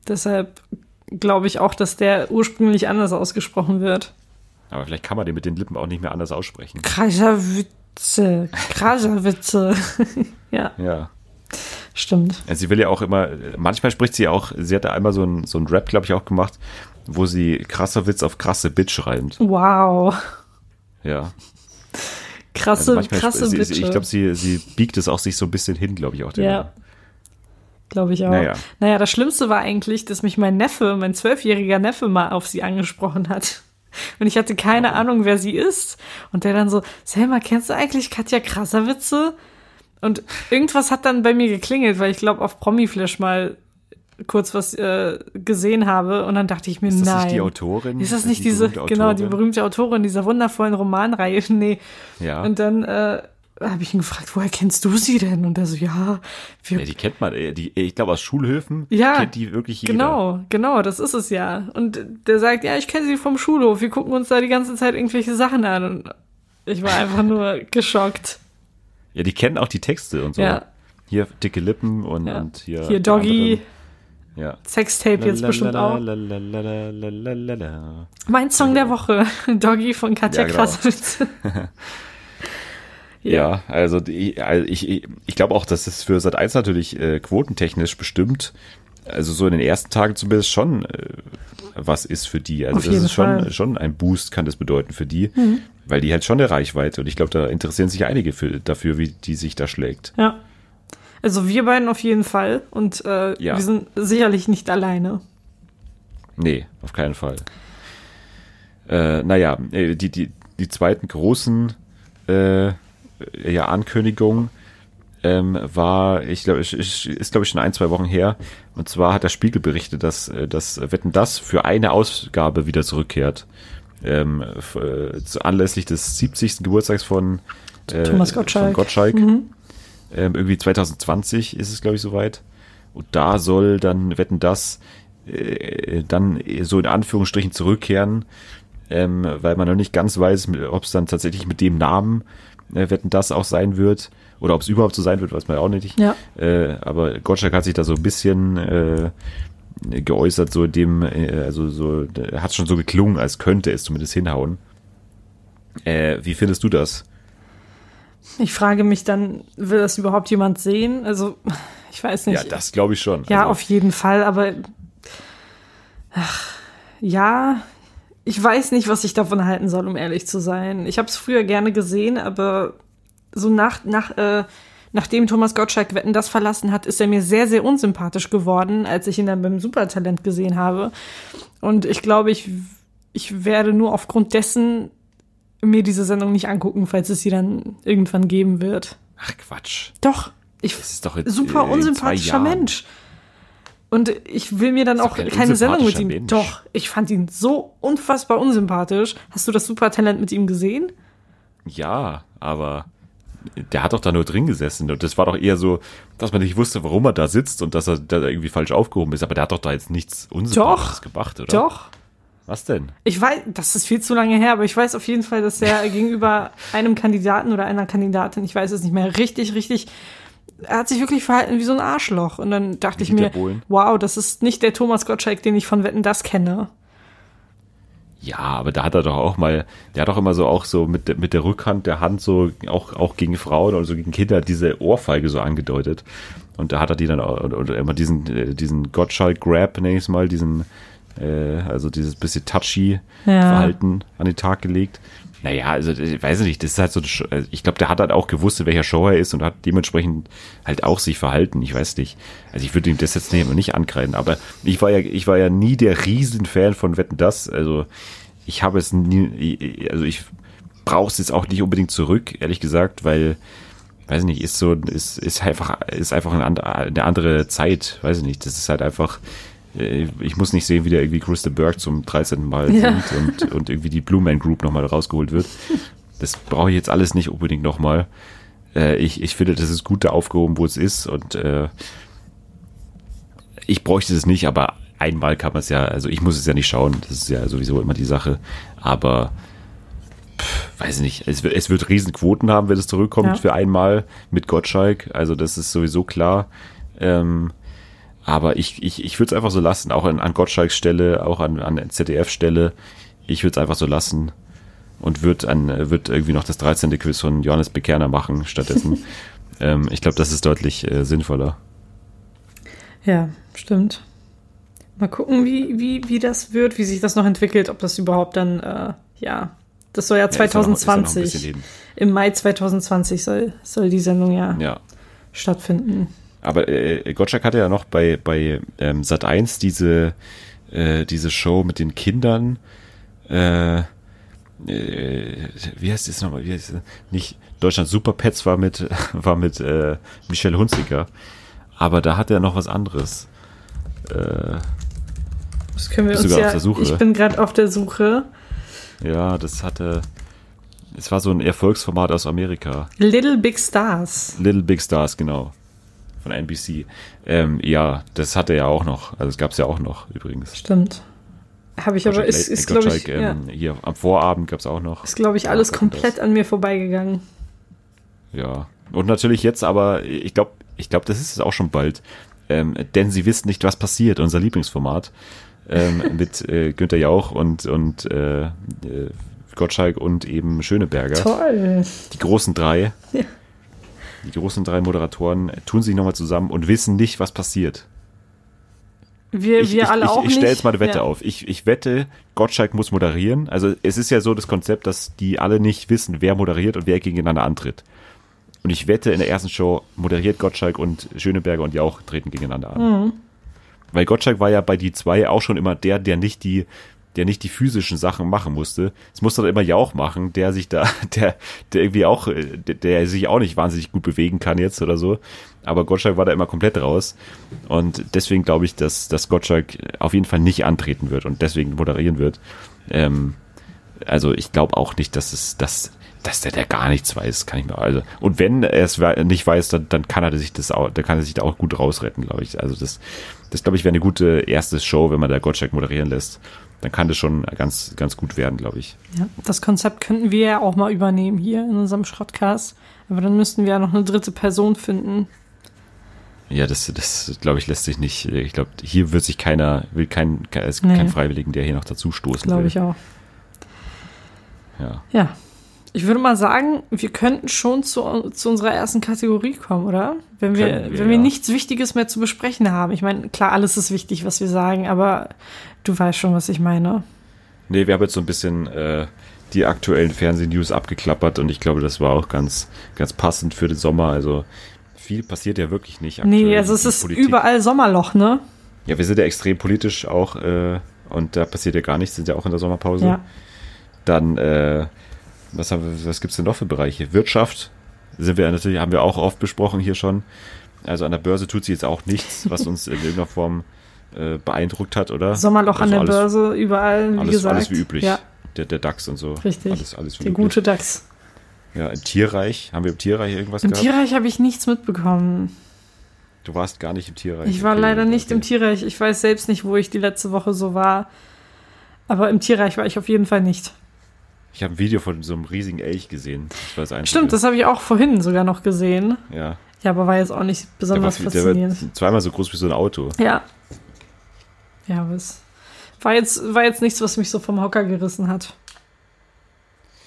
Deshalb glaube ich auch, dass der ursprünglich anders ausgesprochen wird. Aber vielleicht kann man den mit den Lippen auch nicht mehr anders aussprechen. Krasavice. Krasavice. ja, Ja. stimmt. Sie will ja auch immer, manchmal spricht sie auch, sie hat da einmal so ein, so ein Rap, glaube ich, auch gemacht, wo sie krasser Witz auf krasse Bitch reimt. Wow. Ja. Krasse, Also krasse sie, ich glaube, sie, sie biegt es auch sich so ein bisschen hin, glaube ich, auch. Ja. Glaube ich auch. Naja. Naja, das Schlimmste war eigentlich, dass mich mein Neffe, mein zwölfjähriger Neffe mal auf sie angesprochen hat. Und ich hatte keine Ahnung, wer sie ist. Und der dann so, Selma, kennst du eigentlich Katja Krasavitze? Und irgendwas hat dann bei mir geklingelt, weil ich glaube, auf Promiflash mal kurz was äh, gesehen habe. Und dann dachte ich mir, Ist das nein. nicht die Autorin? Ist das Also nicht die diese, genau, die berühmte Autorin dieser wundervollen Romanreihe? Nee. Ja. Und dann äh, habe ich ihn gefragt, woher kennst du sie denn? Und er so, ja, wir ja, die kennt man, äh, die, ich glaube, aus Schulhöfen Ja, kennt die wirklich jeder. Genau, genau, das ist es ja. Und der sagt, ja, ich kenne sie vom Schulhof, wir gucken uns da die ganze Zeit irgendwelche Sachen an. Und ich war einfach nur geschockt. Ja, die kennen auch die Texte und so. Ja. Hier dicke Lippen und, Ja. und hier. Hier Doggy. Ja. Sextape jetzt bestimmt auch. Mein Song der Woche, Doggy von Katja Ja, genau. Ja, also die, also ich, ich, ich glaube auch, dass es für Sat 1 natürlich äh, quotentechnisch bestimmt, also so in den ersten Tagen zumindest schon äh, was ist für die. Also Auf das ist schon, Fall. Mhm. schon ein Boost, kann das bedeuten für die, weil die halt schon eine Reichweite und ich glaube, da interessieren sich einige für, dafür, wie die sich da schlägt. Ja. Also wir beiden auf jeden Fall. Und äh, Ja. wir sind sicherlich nicht alleine. Nee, auf keinen Fall. Äh, naja, äh, die, die, die zweiten großen äh, ja, Ankündigungen ähm, war, ich glaube, ich, ich, ist glaube ich schon ein, zwei Wochen her. Und zwar hat der Spiegel berichtet, dass, äh, dass Wetten das für eine Ausgabe wieder zurückkehrt. Ähm, f- äh, zu, anlässlich des 70. Geburtstags von äh, Thomas Gottschalk. Von Gottschalk. Ähm, irgendwie 2020 ist es, glaube ich, soweit. Und da soll dann Wetten das äh, dann so in Anführungsstrichen zurückkehren, ähm, weil man noch nicht ganz weiß, ob es dann tatsächlich mit dem Namen äh, Wetten das auch sein wird oder ob es überhaupt so sein wird, weiß man ja auch nicht. Ja. Äh, aber Gottschalk hat sich da so ein bisschen äh, geäußert, so dem, äh, also so, hat schon so geklungen, als könnte es zumindest hinhauen. Äh, wie findest du das? Ich frage mich dann, will das überhaupt jemand sehen? Also, ich weiß nicht. Ja, das glaube ich schon. Ja, also, auf jeden Fall, aber ach, ja, ich weiß nicht, was ich davon halten soll, um ehrlich zu sein. Ich habe es früher gerne gesehen, aber so nach, nach, äh, nachdem Thomas Gottschalk Wetten das verlassen hat, ist er mir sehr, sehr unsympathisch geworden, als ich ihn dann beim Supertalent gesehen habe. Und ich glaube, ich, ich werde nur aufgrund dessen mir diese Sendung nicht angucken, falls es sie dann irgendwann geben wird. Ach Quatsch. Doch, ich Das ist doch jetzt, super äh, unsympathischer. Mensch. Und ich will mir dann auch doch kein keine Sendung mit ihm. Mensch. Doch, ich fand ihn so unfassbar unsympathisch. Hast du das Supertalent mit ihm gesehen? Ja, aber der hat doch da nur drin gesessen und das war doch eher so, dass man nicht wusste, warum er da sitzt und dass er da irgendwie falsch aufgehoben ist. Aber der hat doch da jetzt nichts Unsympathisches Doch. gemacht, oder? Doch. Was denn? Ich weiß, das ist viel zu lange her, aber ich weiß auf jeden Fall, dass er gegenüber einem Kandidaten oder einer Kandidatin, ich weiß es nicht mehr, richtig, richtig, er hat sich wirklich verhalten wie so ein Arschloch. Und dann dachte ich mir, Bohlen. wow, das ist nicht der Thomas Gottschalk, den ich von Wetten das kenne. Ja, aber da hat er doch auch mal, der hat doch immer so auch so mit, der- mit der Rückhand der Hand so auch, auch gegen Frauen oder so gegen Kinder diese Ohrfeige so angedeutet. Und da hat er die dann auch, oder, oder immer diesen, äh, diesen Gottschalk-Grab, nenne ich es mal, diesen, äh, also dieses bisschen touchy Ja. Verhalten an den Tag gelegt. Naja, also ich weiß nicht, das ist halt so, also ich glaube, der hat halt auch gewusst, welcher Show er ist und hat dementsprechend halt auch sich verhalten. Ich weiß nicht. Also ich würde ihm das jetzt nicht, nicht ankreiden, aber ich war ja, ich war ja nie der Riesenfan von Wetten das. Also ich habe es nie, also ich brauche es jetzt auch nicht unbedingt zurück, ehrlich gesagt, weil, weiß nicht, ist so, ist, ist einfach, ist einfach eine andere, Zeit, weiß ich nicht. Das ist halt einfach, ich muss nicht sehen, wie der irgendwie Krista Berg zum 13. Mal Ja. und, und irgendwie die Blue Man Group nochmal rausgeholt wird. Das brauche ich jetzt alles nicht unbedingt nochmal. Äh, ich, ich finde, das ist gut da aufgehoben, wo es ist und äh, ich bräuchte es nicht, aber einmal kann man es ja, also ich muss es ja nicht schauen, das ist ja sowieso immer die Sache, aber pff, weiß nicht, es wird, es wird riesen Quoten haben, wenn es zurückkommt Ja. für einmal mit Gottschalk, also das ist sowieso klar. Ähm, aber ich, ich, ich würde es einfach so lassen, auch an, an Gottschalks Stelle, auch an, an ZDF-Stelle. Ich würde es einfach so lassen. und wird, an, wird irgendwie noch das 13. Quiz von Johannes Bekerner machen stattdessen. ähm, ich glaube, das ist deutlich äh, sinnvoller. Ja, stimmt. Mal gucken, wie, wie, wie das wird, wie sich das noch entwickelt, ob das überhaupt dann, äh, ja, das soll ja 2020. Ja, noch, Im Mai 2020 soll, soll die Sendung ja, ja. stattfinden. Aber äh, Gottschalk hatte ja noch bei, bei ähm, Sat 1 diese, äh, diese Show mit den Kindern. Äh, äh, wie heißt das nochmal? Wie heißt das? Nicht Deutschland Super Pets war mit, war mit äh, Michelle Hunziker. Aber da hat er noch was anderes. Äh, das können wir uns ja. Ich bin gerade auf der Suche. Ja, das hatte. Es war so ein Erfolgsformat aus Amerika. Little Big Stars. Little Big Stars, genau. Von NBC. Ähm, ja, das hatte er ja auch noch. Also es gab es ja auch noch übrigens. Stimmt. Habe ich aber, ist, ist glaube ich. Ähm, ja. Hier am Vorabend gab es auch noch. Ist, glaube ich, alles ja, komplett an mir vorbeigegangen. Ja. Und natürlich jetzt, aber ich glaube, ich glaube, das ist es auch schon bald. Ähm, denn sie wissen nicht, was passiert, unser Lieblingsformat ähm, mit äh, Günther Jauch und, und äh, äh, Gottschalk und eben Schöneberger. Toll. Die großen drei. Ja. Die großen drei Moderatoren tun sich nochmal zusammen und wissen nicht, was passiert. Wir, ich, wir alle ich, auch ich, ich stelle jetzt mal eine Wette ja. auf. Ich, ich wette, Gottschalk muss moderieren. Also es ist ja so das Konzept, dass die alle nicht wissen, wer moderiert und wer gegeneinander antritt. Und ich wette, in der ersten Show moderiert Gottschalk und Schöneberger und Jauch treten gegeneinander an. Mhm. Weil Gottschalk war ja bei die zwei auch schon immer der, der nicht die, der nicht die physischen Sachen machen musste. Es musste dann immer Jauch machen, der sich da, der, der irgendwie auch, der, der sich auch nicht wahnsinnig gut bewegen kann jetzt oder so. Aber Gottschalk war da immer komplett raus. Und deswegen glaube ich, dass, dass Gottschalk auf jeden Fall nicht antreten wird und deswegen moderieren wird. Ähm, also ich glaube auch nicht, dass es, dass, dass der, der gar nichts weiß, kann ich mir, also, und wenn er es nicht weiß, dann, dann kann er sich das auch, dann kann er sich da auch gut rausretten, glaube ich. Also das, das glaube ich wäre eine gute erste Show, wenn man da Gottschalk moderieren lässt. Dann kann das schon ganz, ganz gut werden, glaube ich. Ja, das Konzept könnten wir ja auch mal übernehmen hier in unserem Schrottcast. Aber dann müssten wir ja noch eine dritte Person finden. Ja, das, das glaube ich, lässt sich nicht. Ich glaube, hier wird sich keiner, will kein, es gibt nee. keinen Freiwilligen, der hier noch dazu stoßen Glaube ich auch. Ja. Ja, ich würde mal sagen, wir könnten schon zu, zu unserer ersten Kategorie kommen, oder? Wenn wir, wir wenn wir ja. nichts Wichtiges mehr zu besprechen haben. Ich meine, klar, alles ist wichtig, was wir sagen, aber du weißt schon, was ich meine. Nee, wir haben jetzt so ein bisschen äh, die aktuellen Fernsehnews abgeklappert und ich glaube, das war auch ganz, ganz passend für den Sommer. Also viel passiert ja wirklich nicht. Aktuell nee, also es ist Politik. überall Sommerloch, ne? Ja, wir sind ja extrem politisch auch äh, und da passiert ja gar nichts, sind ja auch in der Sommerpause. Ja. Dann äh, was, was gibt es denn noch für Bereiche? Wirtschaft sind wir natürlich, haben wir auch oft besprochen hier schon. Also an der Börse tut sie jetzt auch nichts, was uns in irgendeiner Form äh, beeindruckt hat, oder? Sommerloch also an der alles, Börse, überall, wie alles, gesagt. Alles wie üblich. Ja. Der, der DAX und so. Richtig. Alles, alles wie der üblich. gute DAX. Ja, im Tierreich. Haben wir im Tierreich irgendwas Im gehabt? Im Tierreich habe ich nichts mitbekommen. Du warst gar nicht im Tierreich. Ich war okay, leider nicht okay. im Tierreich. Ich weiß selbst nicht, wo ich die letzte Woche so war. Aber im Tierreich war ich auf jeden Fall nicht. Ich habe ein Video von so einem riesigen Elch gesehen. Das das Stimmt, das habe ich auch vorhin sogar noch gesehen. Ja. Ja, aber war jetzt auch nicht besonders der war, faszinierend. Der war zweimal so groß wie so ein Auto. Ja. Ja, aber es war jetzt, war jetzt nichts, was mich so vom Hocker gerissen hat.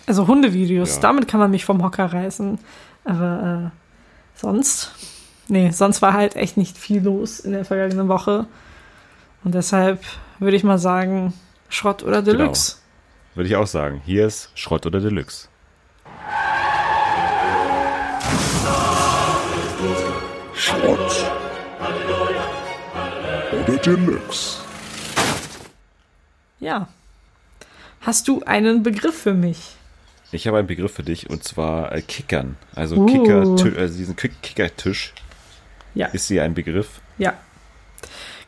Also Hundevideos, ja. damit kann man mich vom Hocker reißen. Aber äh, sonst, nee, sonst war halt echt nicht viel los in der vergangenen Woche. Und deshalb würde ich mal sagen, Schrott oder genau. Deluxe. Genau. Würde ich auch sagen. Hier ist Schrott oder Deluxe. Schrott oder Deluxe. Ja. Hast du einen Begriff für mich? Ich habe einen Begriff für dich und zwar äh, Kickern. Also uh. Kicker, also diesen Kickertisch. Ja. Ist sie ein Begriff? Ja.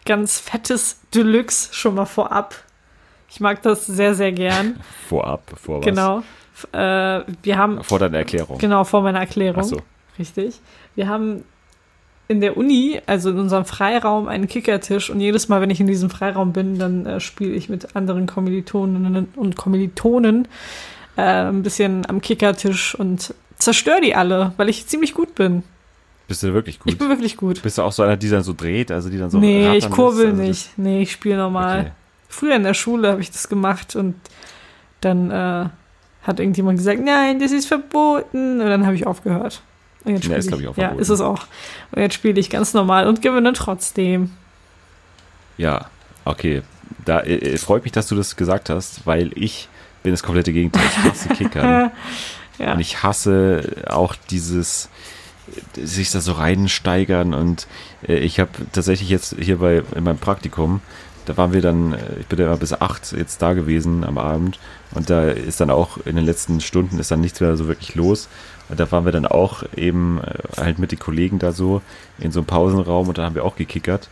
Ganz fettes Deluxe schon mal vorab. Ich mag das sehr, sehr gern. Vorab, vor was? Genau. Äh, wir haben. Vor deiner Erklärung. Genau, vor meiner Erklärung. Ach so. Richtig. Wir haben in der Uni, also in unserem Freiraum, einen Kickertisch und jedes Mal, wenn ich in diesem Freiraum bin, dann äh, spiele ich mit anderen Kommilitoninnen und Kommilitonen äh, ein bisschen am Kickertisch und zerstöre die alle, weil ich ziemlich gut bin. Bist du wirklich gut? Ich bin wirklich gut. Bist du auch so einer, die dann so dreht, also die dann so Nee, ich kurbel also nicht. Nee, ich spiele normal. Okay früher in der Schule habe ich das gemacht und dann äh, hat irgendjemand gesagt, nein, das ist verboten. Und dann habe ich aufgehört. Und jetzt Ja, ist, ich, glaub ich, auch ja, ist es auch. Und jetzt spiele ich ganz normal und gewinne trotzdem. Ja, okay. Da äh, äh, freut mich, dass du das gesagt hast, weil ich bin das komplette Gegenteil. Ich hasse Kickern. Ja. Und ich hasse auch dieses sich da so reinsteigern und äh, ich habe tatsächlich jetzt hier bei in meinem Praktikum, da waren wir dann, äh, ich bin ja immer bis acht jetzt da gewesen am Abend und da ist dann auch in den letzten Stunden ist dann nichts mehr so wirklich los und da waren wir dann auch eben äh, halt mit den Kollegen da so in so einem Pausenraum und da haben wir auch gekickert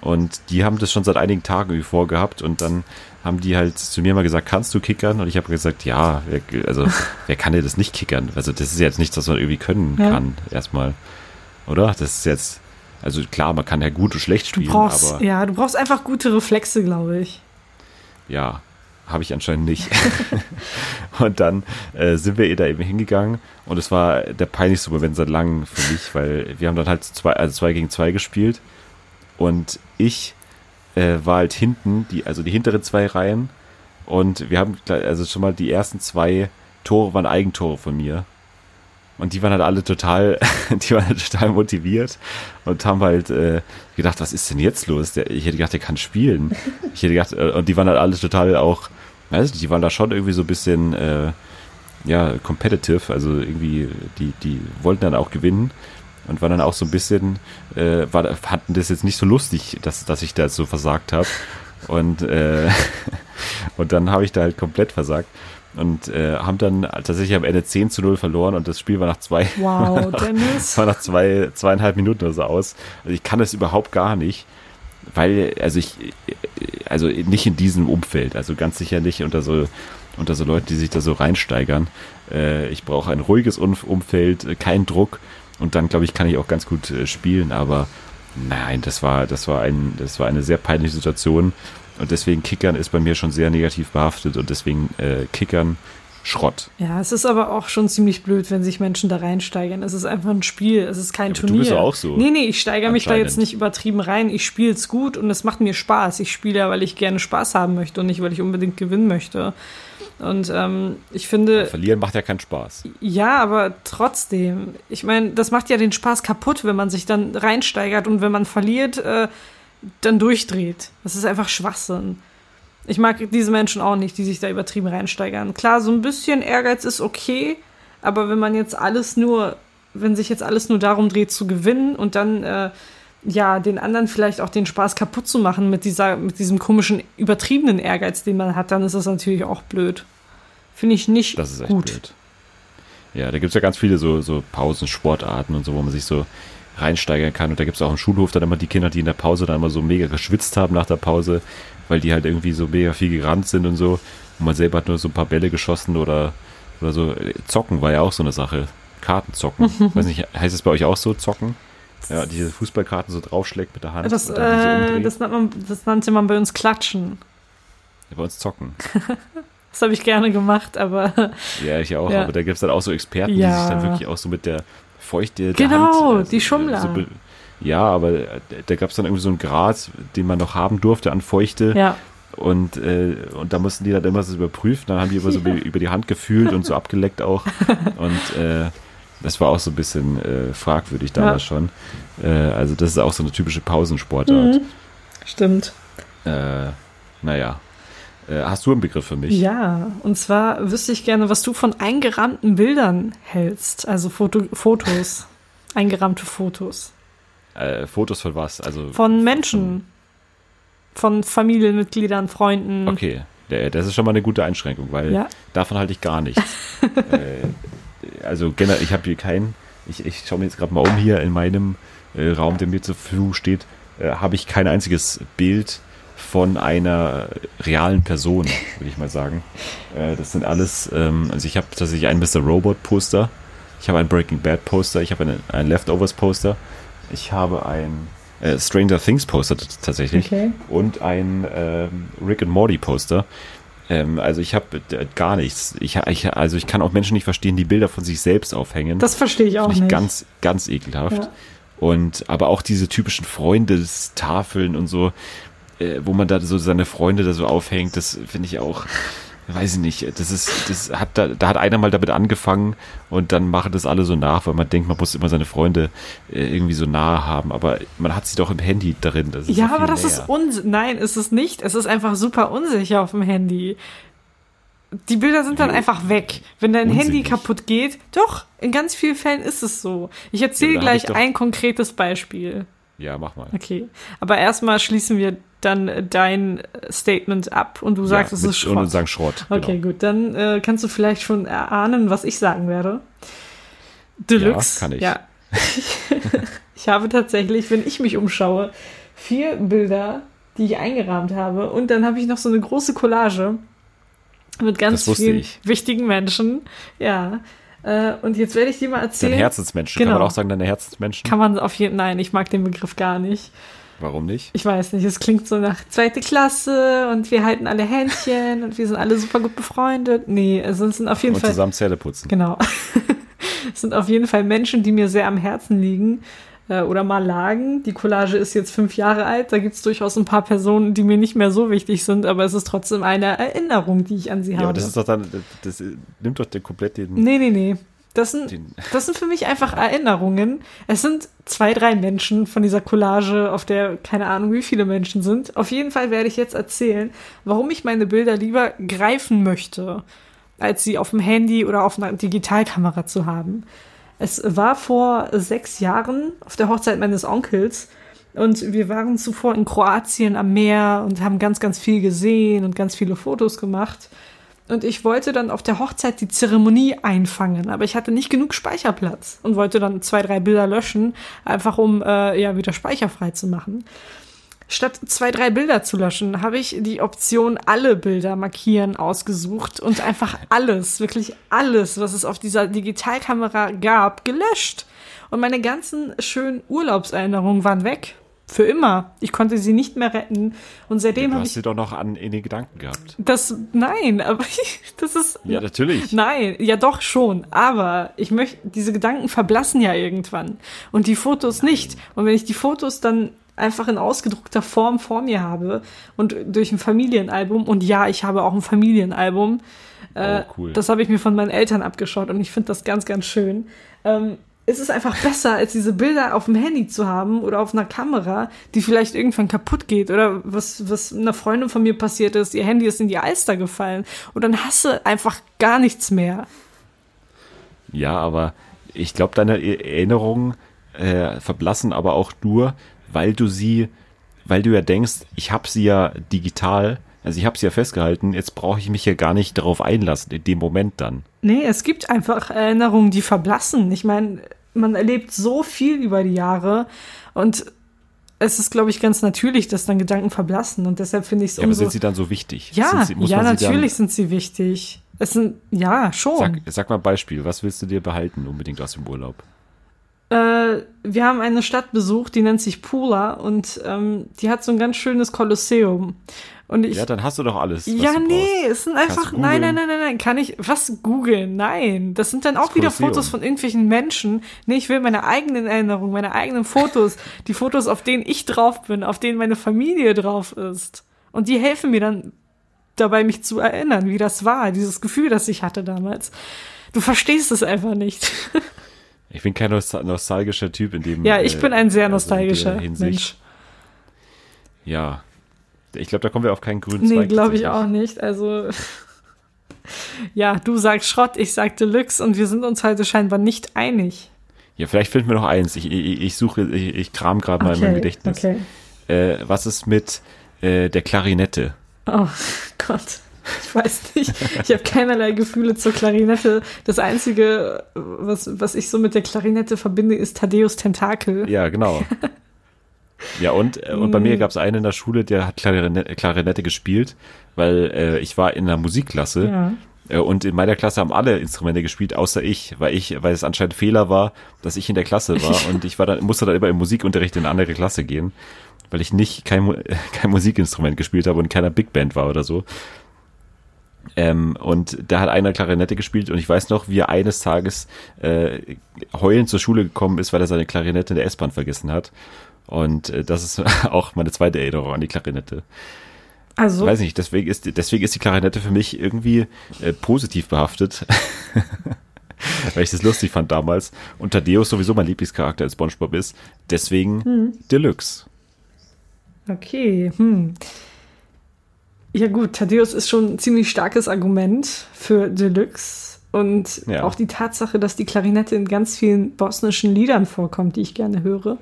und die haben das schon seit einigen Tagen irgendwie vorgehabt und dann haben die halt zu mir mal gesagt, kannst du kickern? Und ich habe gesagt, ja, wer, also wer kann dir das nicht kickern? Also das ist jetzt nichts, was man irgendwie können Ja. kann, erstmal. Oder? Das ist jetzt, also klar, man kann ja gut und schlecht Du spielen, brauchst, aber ja, du brauchst einfach gute Reflexe, glaube ich. ja, habe ich anscheinend nicht. und dann äh, sind wir eh da eben hingegangen und es war der peinlichste Moment seit langem für mich, weil wir haben dann halt zwei, also zwei gegen zwei gespielt und ich äh, war halt hinten, die, also die hinteren zwei Reihen und wir haben also schon mal die ersten zwei Tore waren Eigentore von mir. Und die waren halt alle total, die waren halt total motiviert und haben halt äh, gedacht, was ist denn jetzt los? Der, ich hätte gedacht, der kann spielen. Ich hätte gedacht, äh, und die waren halt alle total auch, weiß nicht, die waren da schon irgendwie so ein bisschen, äh, ja, competitive, also irgendwie, die, die wollten dann auch gewinnen und waren dann auch so ein bisschen, äh, war, hatten das jetzt nicht so lustig, dass, dass ich da so versagt habe. Und, äh, und dann habe ich da halt komplett versagt und äh, haben dann tatsächlich am Ende 10 zu 0 verloren und das Spiel war nach zwei, Wow, Dennis. war nach zwei, zweieinhalb Minuten oder so aus. Also ich kann das überhaupt gar nicht, weil, also ich, also nicht in diesem Umfeld, also ganz sicher nicht unter so, unter so Leuten, die sich da so reinsteigern. Äh, ich brauche ein ruhiges Umf- Umfeld, äh, keinen Druck und dann, glaube ich, kann ich auch ganz gut äh, spielen, aber nein, das war, das war ein, das war eine sehr peinliche Situation und deswegen Kickern ist bei mir schon sehr negativ behaftet und deswegen äh, Kickern Schrott. Ja, es ist aber auch schon ziemlich blöd, wenn sich Menschen da reinsteigern. Es ist einfach ein Spiel, es ist kein Ja, aber du Turnier. bist auch so. Nee, nee, ich steigere mich da jetzt nicht übertrieben rein. Ich spiele es gut und es macht mir Spaß. Ich spiele ja, weil ich gerne Spaß haben möchte und nicht, weil ich unbedingt gewinnen möchte. Und ähm, ich finde, Verlieren macht ja keinen Spaß. ja, aber trotzdem. Ich meine, das macht ja den Spaß kaputt, wenn man sich dann reinsteigert und wenn man verliert, äh, dann durchdreht. Das ist einfach Schwachsinn. Ich mag diese Menschen auch nicht, die sich da übertrieben reinsteigern. Klar, so ein bisschen Ehrgeiz ist okay, aber wenn man jetzt alles nur, wenn sich jetzt alles nur darum dreht zu gewinnen und dann äh, ja den anderen vielleicht auch den Spaß kaputt zu machen mit dieser, mit diesem komischen übertriebenen Ehrgeiz, den man hat, dann ist das natürlich auch blöd. Finde ich nicht Das ist echt gut. blöd. Ja, da gibt es ja ganz viele so, so Pausensportarten und so, wo man sich so reinsteigern kann. Und da gibt es auch im Schulhof dann immer die Kinder, die in der Pause dann immer so mega geschwitzt haben nach der Pause, weil die halt irgendwie so mega viel gerannt sind und so. Und man selber hat nur so ein paar Bälle geschossen oder, oder so. Zocken war ja auch so eine Sache. Karten zocken. Weiß nicht, heißt es bei euch auch so, zocken? Ja, diese Fußballkarten so draufschlägt mit der Hand. Das, die so äh, das, nennt man, das nannte man bei uns Klatschen. Ja, bei uns zocken. Das habe ich gerne gemacht, aber Ja, ich auch, Ja. aber da gibt es dann auch so Experten, die Ja. sich dann wirklich auch so mit der Feuchte Genau, Hand, die Schummler. so ja, aber äh, da gab es dann irgendwie so einen Grad, den man noch haben durfte an Feuchte ja. und, äh, und da mussten die dann immer so überprüfen, dann haben die immer so über- über die Hand gefühlt und so abgeleckt auch und äh, das war auch so ein bisschen äh, fragwürdig damals schon. Äh, also das ist auch so eine typische Pausensportart. Mhm. Stimmt. Äh, naja. Äh, hast du einen Begriff für mich? Ja, und zwar wüsste ich gerne, was du von eingerahmten Bildern hältst. Also Foto, Fotos. Eingerahmte Fotos. Äh, Fotos von was? Also Von Menschen. Von Familienmitgliedern, Freunden. Okay, das ist schon mal eine gute Einschränkung, weil Ja. davon halte ich gar nichts. äh, also generell, ich habe hier keinen, ich, ich schaue mir jetzt gerade mal um hier in meinem äh, Raum, der mir zur Verfügung steht, äh, habe ich kein einziges Bild von einer realen Person, würde ich mal sagen. Äh, das sind alles, ähm, also ich habe tatsächlich ein Mr. Robot Poster, ich habe ein Breaking Bad Poster, ich habe ein Leftovers Poster, ich habe ein äh, Stranger Things Poster tatsächlich Okay. und ein ähm, Rick and Morty Poster. Ähm, also ich habe äh, gar nichts. Ich, ich, also ich kann auch Menschen nicht verstehen, die Bilder von sich selbst aufhängen. Das verstehe ich auch Finde ich nicht. ganz, ganz ekelhaft. Ja. Und aber auch diese typischen Freundestafeln und so, äh, wo man da so seine Freunde da so aufhängt, das finde ich auch. weiß ich nicht, das ist, das hat da, da hat einer mal damit angefangen und dann machen das alle so nach, weil man denkt, man muss immer seine Freunde äh, irgendwie so nahe haben, aber man hat sie doch im Handy drin. Ja, aber das näher. ist uns. Nein, ist es nicht. Es ist einfach super unsicher auf dem Handy. Die Bilder sind dann Wie einfach weg. Wenn dein Handy unsinnig? kaputt geht, doch, in ganz vielen Fällen ist es so. Ich erzähle Ja, gleich ich ein konkretes Beispiel. Ja, mach mal. Okay. Aber erstmal schließen wir dann dein Statement ab und du sagst, ja, es ist Schrott. Und sagen Schrott. Okay, genau. gut. Dann äh, kannst du vielleicht schon erahnen, was ich sagen werde. Deluxe. Ja, kann ich. Ja. ich habe tatsächlich, wenn ich mich umschaue, vier Bilder, die ich eingerahmt habe. Und dann habe ich noch so eine große Collage mit ganz vielen ich. wichtigen Menschen. Ja. Äh, und jetzt werde ich dir mal Deine erzählen. Herzensmenschen. Genau. Kann man auch sagen, deine Herzensmenschen? Kann man auf jeden Nein, ich mag den Begriff gar nicht. Warum nicht? Ich weiß nicht, es klingt so nach zweite Klasse und wir halten alle Händchen und wir sind alle super gut befreundet. Nee, es sind auf jeden Und Fall. zusammen Zähne putzen. Genau. Es sind auf jeden Fall Menschen, die mir sehr am Herzen liegen äh, oder mal lagen. Die Collage ist jetzt fünf Jahre alt. Da gibt es durchaus ein paar Personen, die mir nicht mehr so wichtig sind, aber es ist trotzdem eine Erinnerung, die ich an sie Ja, habe. aber das ist doch dann, das nimmt doch den komplett den, nee, nee, nee. Das sind, das sind für mich einfach Erinnerungen. Es sind zwei, drei Menschen von dieser Collage, auf der keine Ahnung, wie viele Menschen sind. Auf jeden Fall werde ich jetzt erzählen, warum ich meine Bilder lieber greifen möchte, als sie auf dem Handy oder auf einer Digitalkamera zu haben. Es war vor sechs Jahren auf der Hochzeit meines Onkels und wir waren zuvor in Kroatien am Meer und haben ganz, ganz viel gesehen und ganz viele Fotos gemacht. Und ich wollte dann auf der Hochzeit die Zeremonie einfangen, aber ich hatte nicht genug Speicherplatz und wollte dann zwei, drei Bilder löschen, einfach um äh, ja wieder speicherfrei zu machen. Statt zwei, drei Bilder zu löschen, habe ich die Option alle Bilder markieren ausgesucht und einfach alles, wirklich alles, was es auf dieser Digitalkamera gab, gelöscht. Und meine ganzen schönen Urlaubserinnerungen waren weg. Für immer. Ich konnte sie nicht mehr retten. Und seitdem du habe hast ich sie doch noch an, in den Gedanken gehabt. das, nein, aber das ist. Ja, natürlich. Nein, ja doch schon. Aber ich möchte, diese Gedanken verblassen ja irgendwann. Und die Fotos nicht. Und wenn ich die Fotos dann einfach in ausgedruckter Form vor mir habe und durch ein Familienalbum, und ja, ich habe auch ein Familienalbum, äh, Oh, cool. das habe ich mir von meinen Eltern abgeschaut und ich finde das ganz, ganz schön. Ähm, es ist einfach besser, als diese Bilder auf dem Handy zu haben oder auf einer Kamera, die vielleicht irgendwann kaputt geht oder was, was einer Freundin von mir passiert ist, ihr Handy ist in die Alster gefallen und dann hast du einfach gar nichts mehr. Ja, aber ich glaube, deine E- Erinnerungen äh, verblassen aber auch nur, weil du sie, weil du ja denkst, ich habe sie ja digital, also ich habe sie ja festgehalten, jetzt brauche ich mich ja gar nicht darauf einlassen, in dem Moment dann. Nee, es gibt einfach Erinnerungen, die verblassen. Ich meine, man erlebt so viel über die Jahre und es ist, glaube ich, ganz natürlich, dass dann Gedanken verblassen und deshalb finde ich es Ja, aber umso... sind sie dann so wichtig? ja, sie, ja, natürlich sind sie wichtig. Es sind, ja, schon. Sag, sag mal ein Beispiel, was willst du dir behalten unbedingt aus dem Urlaub? Äh, wir haben eine Stadt besucht, die nennt sich Pula und ähm, die hat so ein ganz schönes Kolosseum. Und ich, Ja, dann hast du doch alles. ja, nee, brauchst. es sind einfach, nein, nein, nein, nein, nein, kann ich, was googeln? Nein, das sind dann auch wieder. Fotos von irgendwelchen Menschen. Nee, ich will meine eigenen Erinnerungen, meine eigenen Fotos, die Fotos, auf denen ich drauf bin, auf denen meine Familie drauf ist. Und die helfen mir dann dabei, mich zu erinnern, wie das war, dieses Gefühl, das ich hatte damals. Du verstehst es einfach nicht. Ich bin kein nostal- nostalgischer Typ in dem. Ja, ich äh, bin ein sehr also nostalgischer Hinsicht. Mensch. Ja. Ich glaube, da kommen wir auf keinen grünen Nee, Zweig. glaube ich auch nicht. Also, ja, du sagst Schrott, ich sag Deluxe und wir sind uns heute scheinbar nicht einig. Ja, vielleicht finden wir noch eins. Ich, ich, ich suche, ich, ich kram gerade mal in meinem Gedächtnis. okay. Äh, was ist mit äh, der Klarinette? Oh Gott. Ich weiß nicht. Ich habe keinerlei Gefühle zur Klarinette. Das Einzige, was, was ich so mit der Klarinette verbinde, ist Thaddeus Tentakel. Ja, genau. ja, und, äh, und bei Mm. mir gab es einen in der Schule, der hat Klarinette, Klarinette gespielt, weil äh, ich war in einer Musikklasse. Ja. Äh, Und in meiner Klasse haben alle Instrumente gespielt, außer ich, weil ich, weil es anscheinend Fehler war, dass ich in der Klasse war und ich war dann, musste dann immer im Musikunterricht in eine andere Klasse gehen, weil ich nicht kein, kein Musikinstrument gespielt habe und in keiner Big Band war oder so. Ähm, und da hat einer Klarinette gespielt und ich weiß noch, wie er eines Tages äh, heulend zur Schule gekommen ist, weil er seine Klarinette in der S-Bahn vergessen hat. Und äh, das ist auch meine zweite Erinnerung an die Klarinette. Also, Weiß nicht, deswegen ist, deswegen ist die Klarinette für mich irgendwie äh, positiv behaftet. Weil ich das lustig fand damals. Und Thaddeus sowieso mein Lieblingscharakter als SpongeBob ist. Deswegen Deluxe. okay. Hm. Ja gut, Thaddeus ist schon ein ziemlich starkes Argument für Deluxe. Und Ja. auch die Tatsache, dass die Klarinette in ganz vielen bosnischen Liedern vorkommt, die ich gerne höre.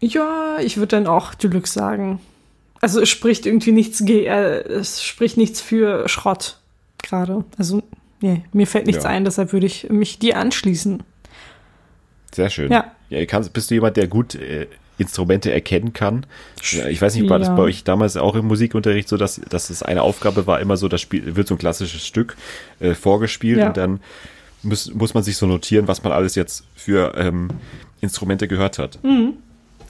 Ja, ich würde dann auch Deluxe sagen. Also es spricht irgendwie nichts, äh, es spricht nichts für Schrott gerade. Also, nee, mir fällt nichts Ja. ein, deshalb würde ich mich dir anschließen. Sehr schön. Ja. ja kannst, bist du jemand, der gut äh, Instrumente erkennen kann? Ich weiß nicht, war das Ja. bei euch damals auch im Musikunterricht so, dass, dass es eine Aufgabe war, immer so, das Spiel wird so ein klassisches Stück äh, vorgespielt Ja. und dann muss, muss man sich so notieren, was man alles jetzt für ähm, Instrumente gehört hat.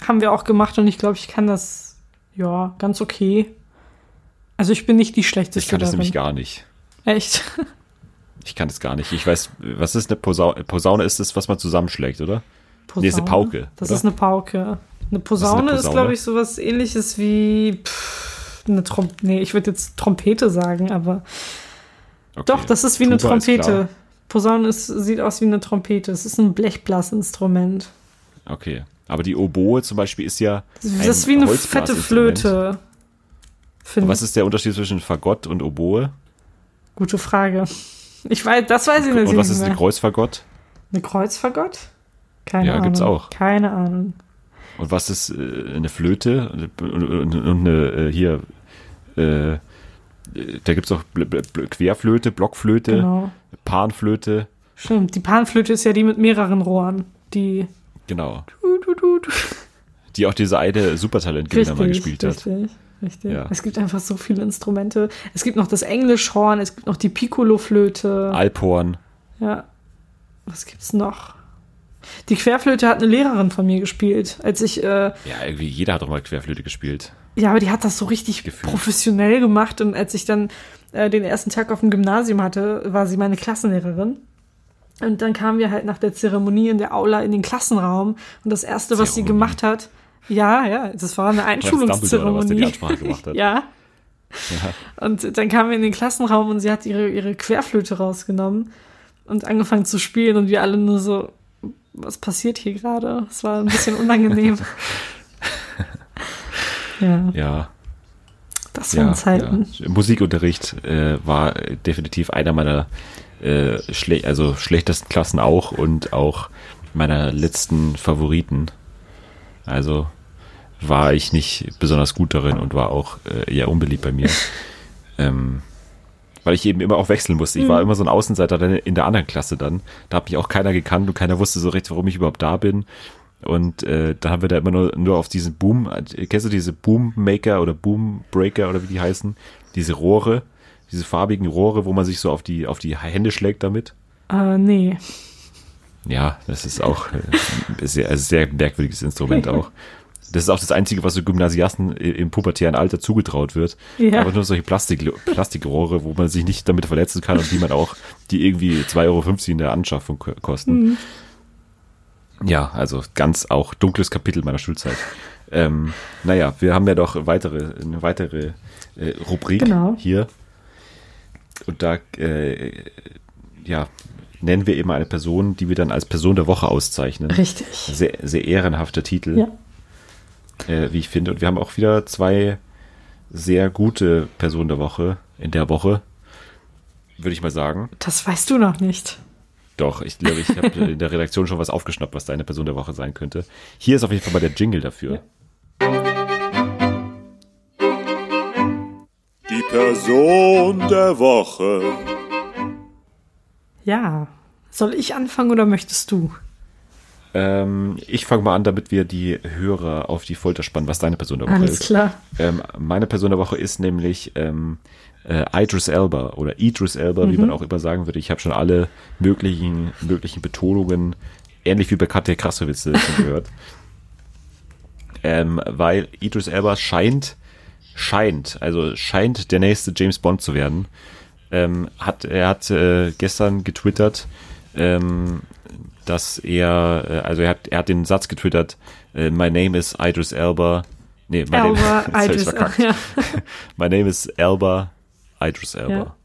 Haben wir auch gemacht und ich glaube, ich kann das, ja, ganz okay. Also ich bin nicht die schlechteste Ich kann das darin. nämlich gar nicht. Echt? Ich kann das gar nicht. Ich weiß, was ist eine Posaune? Posaune ist das, was man zusammenschlägt, oder? Nee, ist eine Pauke, Das oder? ist eine Pauke. Eine Posaune ist, Posaune? glaube ich, sowas ähnliches wie pff, eine Trom Nee, ich würde jetzt Trompete sagen, aber Okay. doch, das ist wie eine Tuba ist Trompete. Posaune ist, sieht aus wie eine Trompete. Es ist ein Blechblasinstrument. Okay. Aber die Oboe zum Beispiel ist ja. Das ist wie eine fette. Flöte. Was ist der Unterschied zwischen Fagott und Oboe? Gute Frage. Ich weiß, das weiß ich natürlich Und was nicht ist mehr. ein Kreuzfagott? Eine Kreuzfagott? Keine Ja, Ahnung. gibt's auch. Keine Ahnung. Und was ist äh, eine Flöte? Und, eine äh, hier. Äh, da gibt es auch Querflöte, Blockflöte, Genau. Panflöte. Stimmt. Die Panflöte ist ja die mit mehreren Rohren. Die. Genau. Du, du, du. Die auch diese eine Supertalentgewinner mal gespielt hat. richtig, richtig. Ja. Es gibt einfach so viele Instrumente. Es gibt noch das Englischhorn, es gibt noch die Piccolo-Flöte. Alphorn. Ja. Was gibt's noch? Die Querflöte hat eine Lehrerin von mir gespielt, als ich, äh, Ja, irgendwie jeder hat doch mal Querflöte gespielt. ja, aber die hat das so richtig Gefühlt. professionell gemacht und als ich dann äh, den ersten Tag auf dem Gymnasium hatte, war sie meine Klassenlehrerin. Und dann kamen wir halt nach der Zeremonie in der Aula in den Klassenraum und das erste, was sie Zeremonie. gemacht hat, ja, ja, das war eine Einschulungszeremonie. hat? Ja. Und dann kamen wir in den Klassenraum und sie hat ihre, ihre Querflöte rausgenommen und angefangen zu spielen und wir alle nur so, was passiert hier gerade? Es war ein bisschen unangenehm. ja, Ja, das waren ja, Zeiten. ja. Musikunterricht äh, war definitiv einer meiner äh, schle also schlechtesten Klassen auch und auch meiner letzten Favoriten. Also war ich nicht besonders gut darin und war auch äh, eher unbeliebt bei mir. ähm, weil ich eben immer auch wechseln musste. Ich war immer so ein Außenseiter dann in der anderen Klasse dann. Da hat mich auch keiner gekannt und keiner wusste so recht, warum ich überhaupt da bin. Und äh, da haben wir da immer nur, nur auf diesen Boom, kennst du diese Boommaker oder Boombreaker oder wie die heißen? Diese Rohre, diese farbigen Rohre, wo man sich so auf die, auf die Hände schlägt damit. Äh, nee. Ja, das ist auch äh, sehr, ein sehr merkwürdiges Instrument auch. Das ist auch das Einzige, was so Gymnasiasten im pubertären Alter zugetraut wird. Ja. Aber nur solche Plastik, Plastikrohre, wo man sich nicht damit verletzen kann und die man auch, die irgendwie 2,50 Euro in der Anschaffung ko- kosten. Ja, also ganz auch dunkles Kapitel meiner Schulzeit. Ähm, naja, wir haben ja doch weitere, eine weitere äh, Rubrik Genau. hier. Und da äh, ja, nennen wir eben eine Person, die wir dann als Person der Woche auszeichnen. Richtig. Sehr, sehr ehrenhafter Titel, Ja. Äh, wie ich finde. Und wir haben auch wieder zwei sehr gute Personen der Woche in der Woche, würde ich mal sagen. Das weißt du noch nicht. Doch, ich glaube, ich habe in der Redaktion schon was aufgeschnappt, was deine Person der Woche sein könnte. Hier ist auf jeden Fall mal der Jingle dafür. Die Person der Woche. Ja. Soll ich anfangen oder möchtest du? Ähm, ich fange mal an, damit wir die Hörer auf die Folter spannen, was deine Person der Woche Alles ist. klar. Ähm, meine Person der Woche ist nämlich ähm, äh, Idris Elba oder Idris Elba, wie man auch immer sagen würde. Ich habe schon alle möglichen, möglichen Betonungen, ähnlich wie bei Katja Krasowitz schon gehört. ähm, weil Idris Elba scheint, scheint, also scheint der nächste James Bond zu werden. Ähm, hat, er hat äh, gestern getwittert, ähm, dass er, äh, also er hat, er hat den Satz getwittert, äh, My name is Idris Elba, Nee, my name, Elba ich's Idris. verkackt. Ja. My name is Elba Idris Elba. Ja.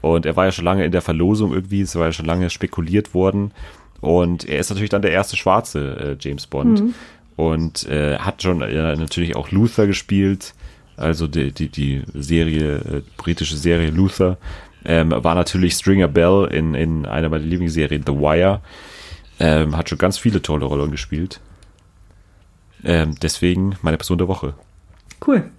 Und er war ja schon lange in der Verlosung irgendwie, es war ja schon lange spekuliert worden. Und er ist natürlich dann der erste schwarze äh, James Bond. Mhm. Und äh, hat schon äh, natürlich auch Luther gespielt, also die, die, die Serie, äh, britische Serie Luther. Ähm, war natürlich Stringer Bell in, in einer meiner Lieblingsserien, The Wire. Ähm, hat schon ganz viele tolle Rollen gespielt. Ähm, deswegen meine Person der Woche. Cool.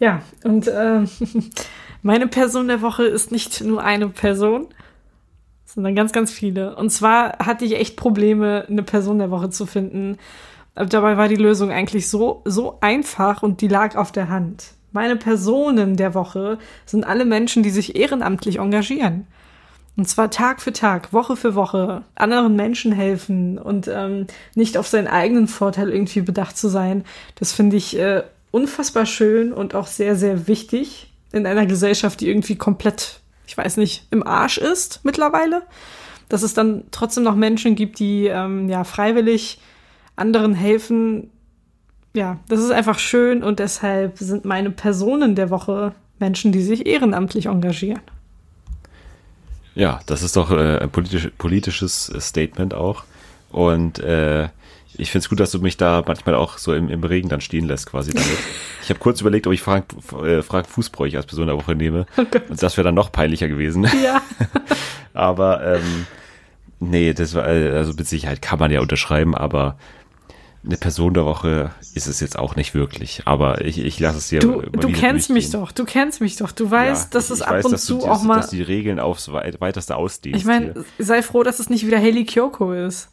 Ja, und ähm, meine Person der Woche ist nicht nur eine Person, sondern ganz, ganz viele. Und zwar hatte ich echt Probleme, eine Person der Woche zu finden. Dabei war die Lösung eigentlich so, so einfach und die lag auf der Hand. Meine Personen der Woche sind alle Menschen, die sich ehrenamtlich engagieren. Und zwar Tag für Tag, Woche für Woche, anderen Menschen helfen und ähm, nicht auf seinen eigenen Vorteil irgendwie bedacht zu sein. Das finde ich äh, unfassbar schön und auch sehr, sehr wichtig in einer Gesellschaft, die irgendwie komplett, ich weiß nicht, im Arsch ist mittlerweile. Dass es dann trotzdem noch Menschen gibt, die ähm, ja freiwillig anderen helfen. Ja, das ist einfach schön und deshalb sind meine Personen der Woche Menschen, die sich ehrenamtlich engagieren. Ja, das ist doch äh, ein politisch, politisches äh, Statement auch. Und äh, ich finde es gut, dass du mich da manchmal auch so im, im Regen dann stehen lässt, quasi damit. Ich habe kurz überlegt, ob ich Frank, äh, Frank Fußbräuch als Person der Woche nehme. Und das wäre dann noch peinlicher gewesen. Ja. Aber ähm, nee, das war, äh, also mit Sicherheit kann man ja unterschreiben, aber eine Person der Woche ist es jetzt auch nicht wirklich. Aber ich, ich lasse es dir Du, du kennst mich doch, du kennst mich doch. Du weißt, Ja, dass es ab weiß, und dass du zu die- auch mal. Dass die Regeln aufs weit- weiteste ausdehnst. Ich meine, sei froh, dass es nicht wieder Haley Kyoko ist.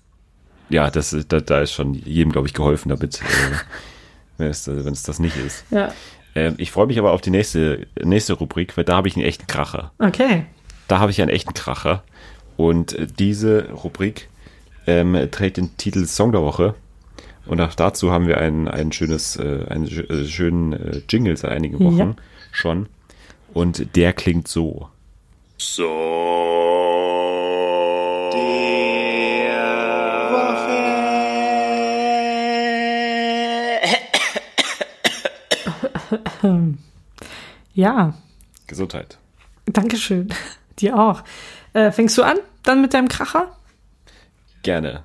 Ja, das, da, da ist schon jedem, glaube ich, geholfen damit, äh, wenn, es, wenn es das nicht ist. Ja. Ähm, ich freue mich aber auf die nächste, nächste Rubrik, weil da habe ich einen echten Kracher. Okay. Da habe ich einen echten Kracher. Und äh, diese Rubrik ähm, trägt den Titel Song der Woche. Und auch dazu haben wir ein, ein schönes, äh, einen äh, schönen äh, Jingle seit einigen Wochen Ja. schon. Und der klingt so. So. Ja, Gesundheit. Dankeschön. Dir auch. Äh, fängst du an dann mit deinem Kracher? Gerne.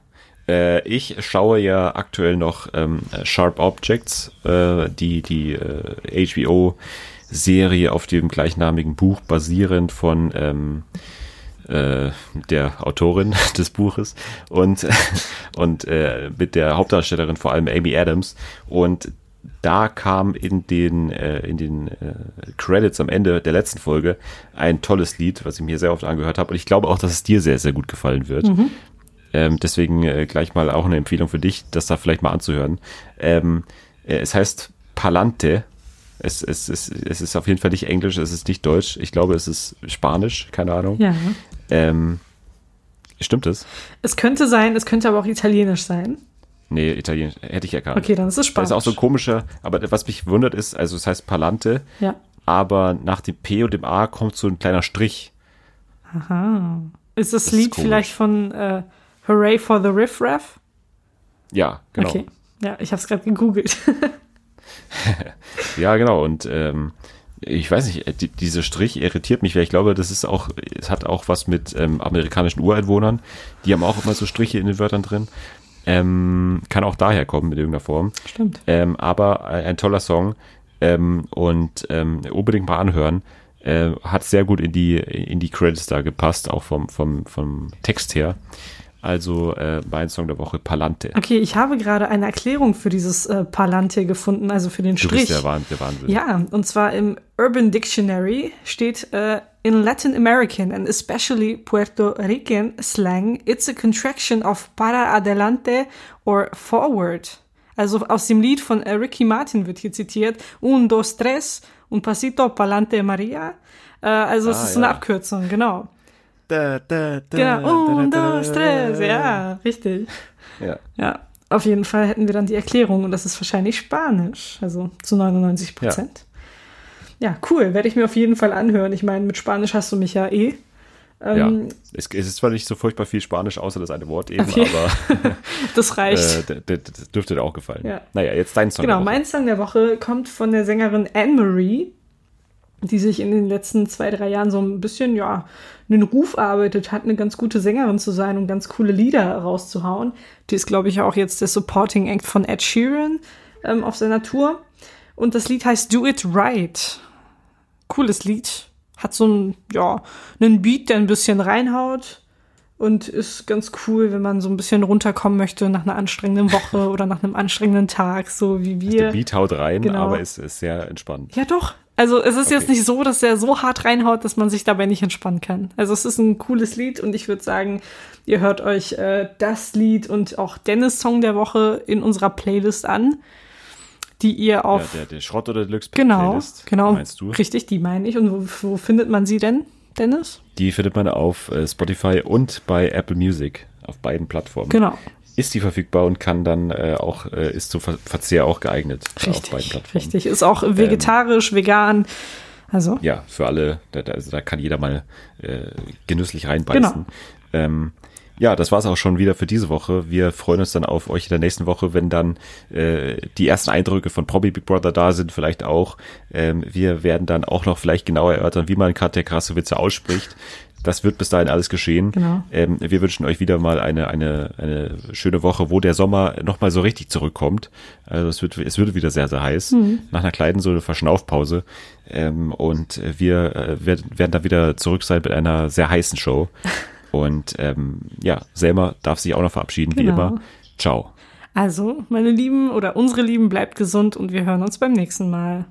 Äh, ich schaue ja aktuell noch ähm, Sharp Objects, äh, die, die äh, HBO-Serie auf dem gleichnamigen Buch basierend von ähm, äh, der Autorin des Buches und, und äh, mit der Hauptdarstellerin vor allem Amy Adams. Und da kam in den, äh, in den äh, Credits am Ende der letzten Folge ein tolles Lied, was ich mir sehr oft angehört habe. Und ich glaube auch, dass es dir sehr, sehr gut gefallen wird. Ähm, deswegen äh, gleich mal auch eine Empfehlung für dich, das da vielleicht mal anzuhören. Ähm, äh, es heißt Palante. Es, es, es, es ist auf jeden Fall nicht Englisch, es ist nicht Deutsch. Ich glaube, es ist Spanisch, keine Ahnung. Ja. Ähm, stimmt es? Es könnte sein, es könnte aber auch italienisch sein. Nee, Italienisch hätte ich erkannt. Okay, dann ist es Das Spanisch. ist auch so ein komischer, aber was mich wundert ist, also es heißt Palante, Ja. aber nach dem P und dem A kommt so ein kleiner Strich. Aha. Ist das, Das ist Lied komisch. vielleicht von äh, Hooray for the Riff Raff? Ja, genau. Okay. Ja, ich habe es gerade gegoogelt. Ja, genau. Und ähm, ich weiß nicht, äh, die, dieser Strich irritiert mich, weil ich glaube, das ist auch, es hat auch was mit ähm, amerikanischen Ureinwohnern. Die haben auch immer so Striche in den Wörtern drin. Ähm, kann auch daher kommen in irgendeiner Form. Stimmt. Ähm, aber ein, ein toller Song ähm, und ähm, unbedingt mal anhören. Äh, hat sehr gut in die in die Credits da gepasst, auch vom vom vom Text her. Also äh, mein Song der Woche Palante. Okay, ich habe gerade eine Erklärung für dieses äh, Palante gefunden, also für den Du Strich. bist der, Wahn, der Wahnsinn. Ja, und zwar im Urban Dictionary steht äh, in Latin American and especially Puerto Rican slang, it's a contraction of para adelante or forward. Also aus dem Lied von äh, Ricky Martin wird hier zitiert. Un, dos, tres, un pasito pa'lante Maria. Äh, also es Ah, ist so eine ja. Abkürzung, genau. Da, da, da, Genau, un, da, da, dos, tres, ja, richtig. ja. Ja, auf jeden Fall hätten wir dann die Erklärung und das ist wahrscheinlich Spanisch, also zu 99 Prozent. Ja. cool, werde ich mir auf jeden Fall anhören. Ich meine, mit Spanisch hast du mich ja eh. Ähm, ja, es, es ist zwar nicht so furchtbar viel Spanisch, außer das eine Wort eben, Okay. aber Das reicht. äh, d- d- das dürfte dir auch gefallen. Ja. Naja, jetzt dein Song. Genau, der Woche. mein Song der Woche kommt von der Sängerin Anne-Marie, die sich in den letzten zwei, drei Jahren so ein bisschen, ja, einen Ruf erarbeitet hat, eine ganz gute Sängerin zu sein und ganz coole Lieder rauszuhauen. Die ist, glaube ich, auch jetzt der Supporting Act von Ed Sheeran ähm, auf seiner Tour. Und das Lied heißt Do It Right. Cooles Lied. Hat so ein, ja, einen Beat, der ein bisschen reinhaut. Und ist ganz cool, wenn man so ein bisschen runterkommen möchte nach einer anstrengenden Woche oder nach einem anstrengenden Tag, so wie wir. Der Beat haut rein, Genau. aber ist, ist sehr entspannt. Ja, doch. Also es ist jetzt Okay. nicht so, dass er so hart reinhaut, dass man sich dabei nicht entspannen kann. Also es ist ein cooles Lied und ich würde sagen, ihr hört euch äh, das Lied und auch Dennis Song der Woche in unserer Playlist an, die ihr Ja, auf der, der Schrott oder Deluxe genau, Playlist, genau, meinst du? richtig, die meine ich. Und wo, wo findet man sie denn, Dennis? Die findet man auf äh, Spotify und bei Apple Music auf beiden Plattformen. Genau, Ist die verfügbar und kann dann äh, auch, äh, ist zum Ver Verzehr auch geeignet auf beiden richtig, Plattformen. richtig. Ist auch vegetarisch, vegan. Also Ja, für alle, da, da, also da kann jeder mal äh, genüsslich reinbeißen. Genau. Ähm, ja, das war's auch schon wieder für diese Woche. Wir freuen uns dann auf euch in der nächsten Woche, wenn dann äh, die ersten Eindrücke von Probi Big Brother da sind, vielleicht auch. Ähm, wir werden dann auch noch vielleicht genauer erörtern, wie man Katja Krassowitze ausspricht. Das wird bis dahin alles geschehen. Genau. Ähm, wir wünschen euch wieder mal eine, eine, eine schöne Woche, wo der Sommer nochmal so richtig zurückkommt. Also es wird, es wird wieder sehr, sehr heiß. Nach einer kleinen so eine Verschnaufpause. Ähm, und wir äh, werden, werden dann wieder zurück sein mit einer sehr heißen Show. Und ähm, ja, Selma darf sich auch noch verabschieden, wie Genau. immer. Ciao. Also, meine Lieben oder unsere Lieben, bleibt gesund und wir hören uns beim nächsten Mal.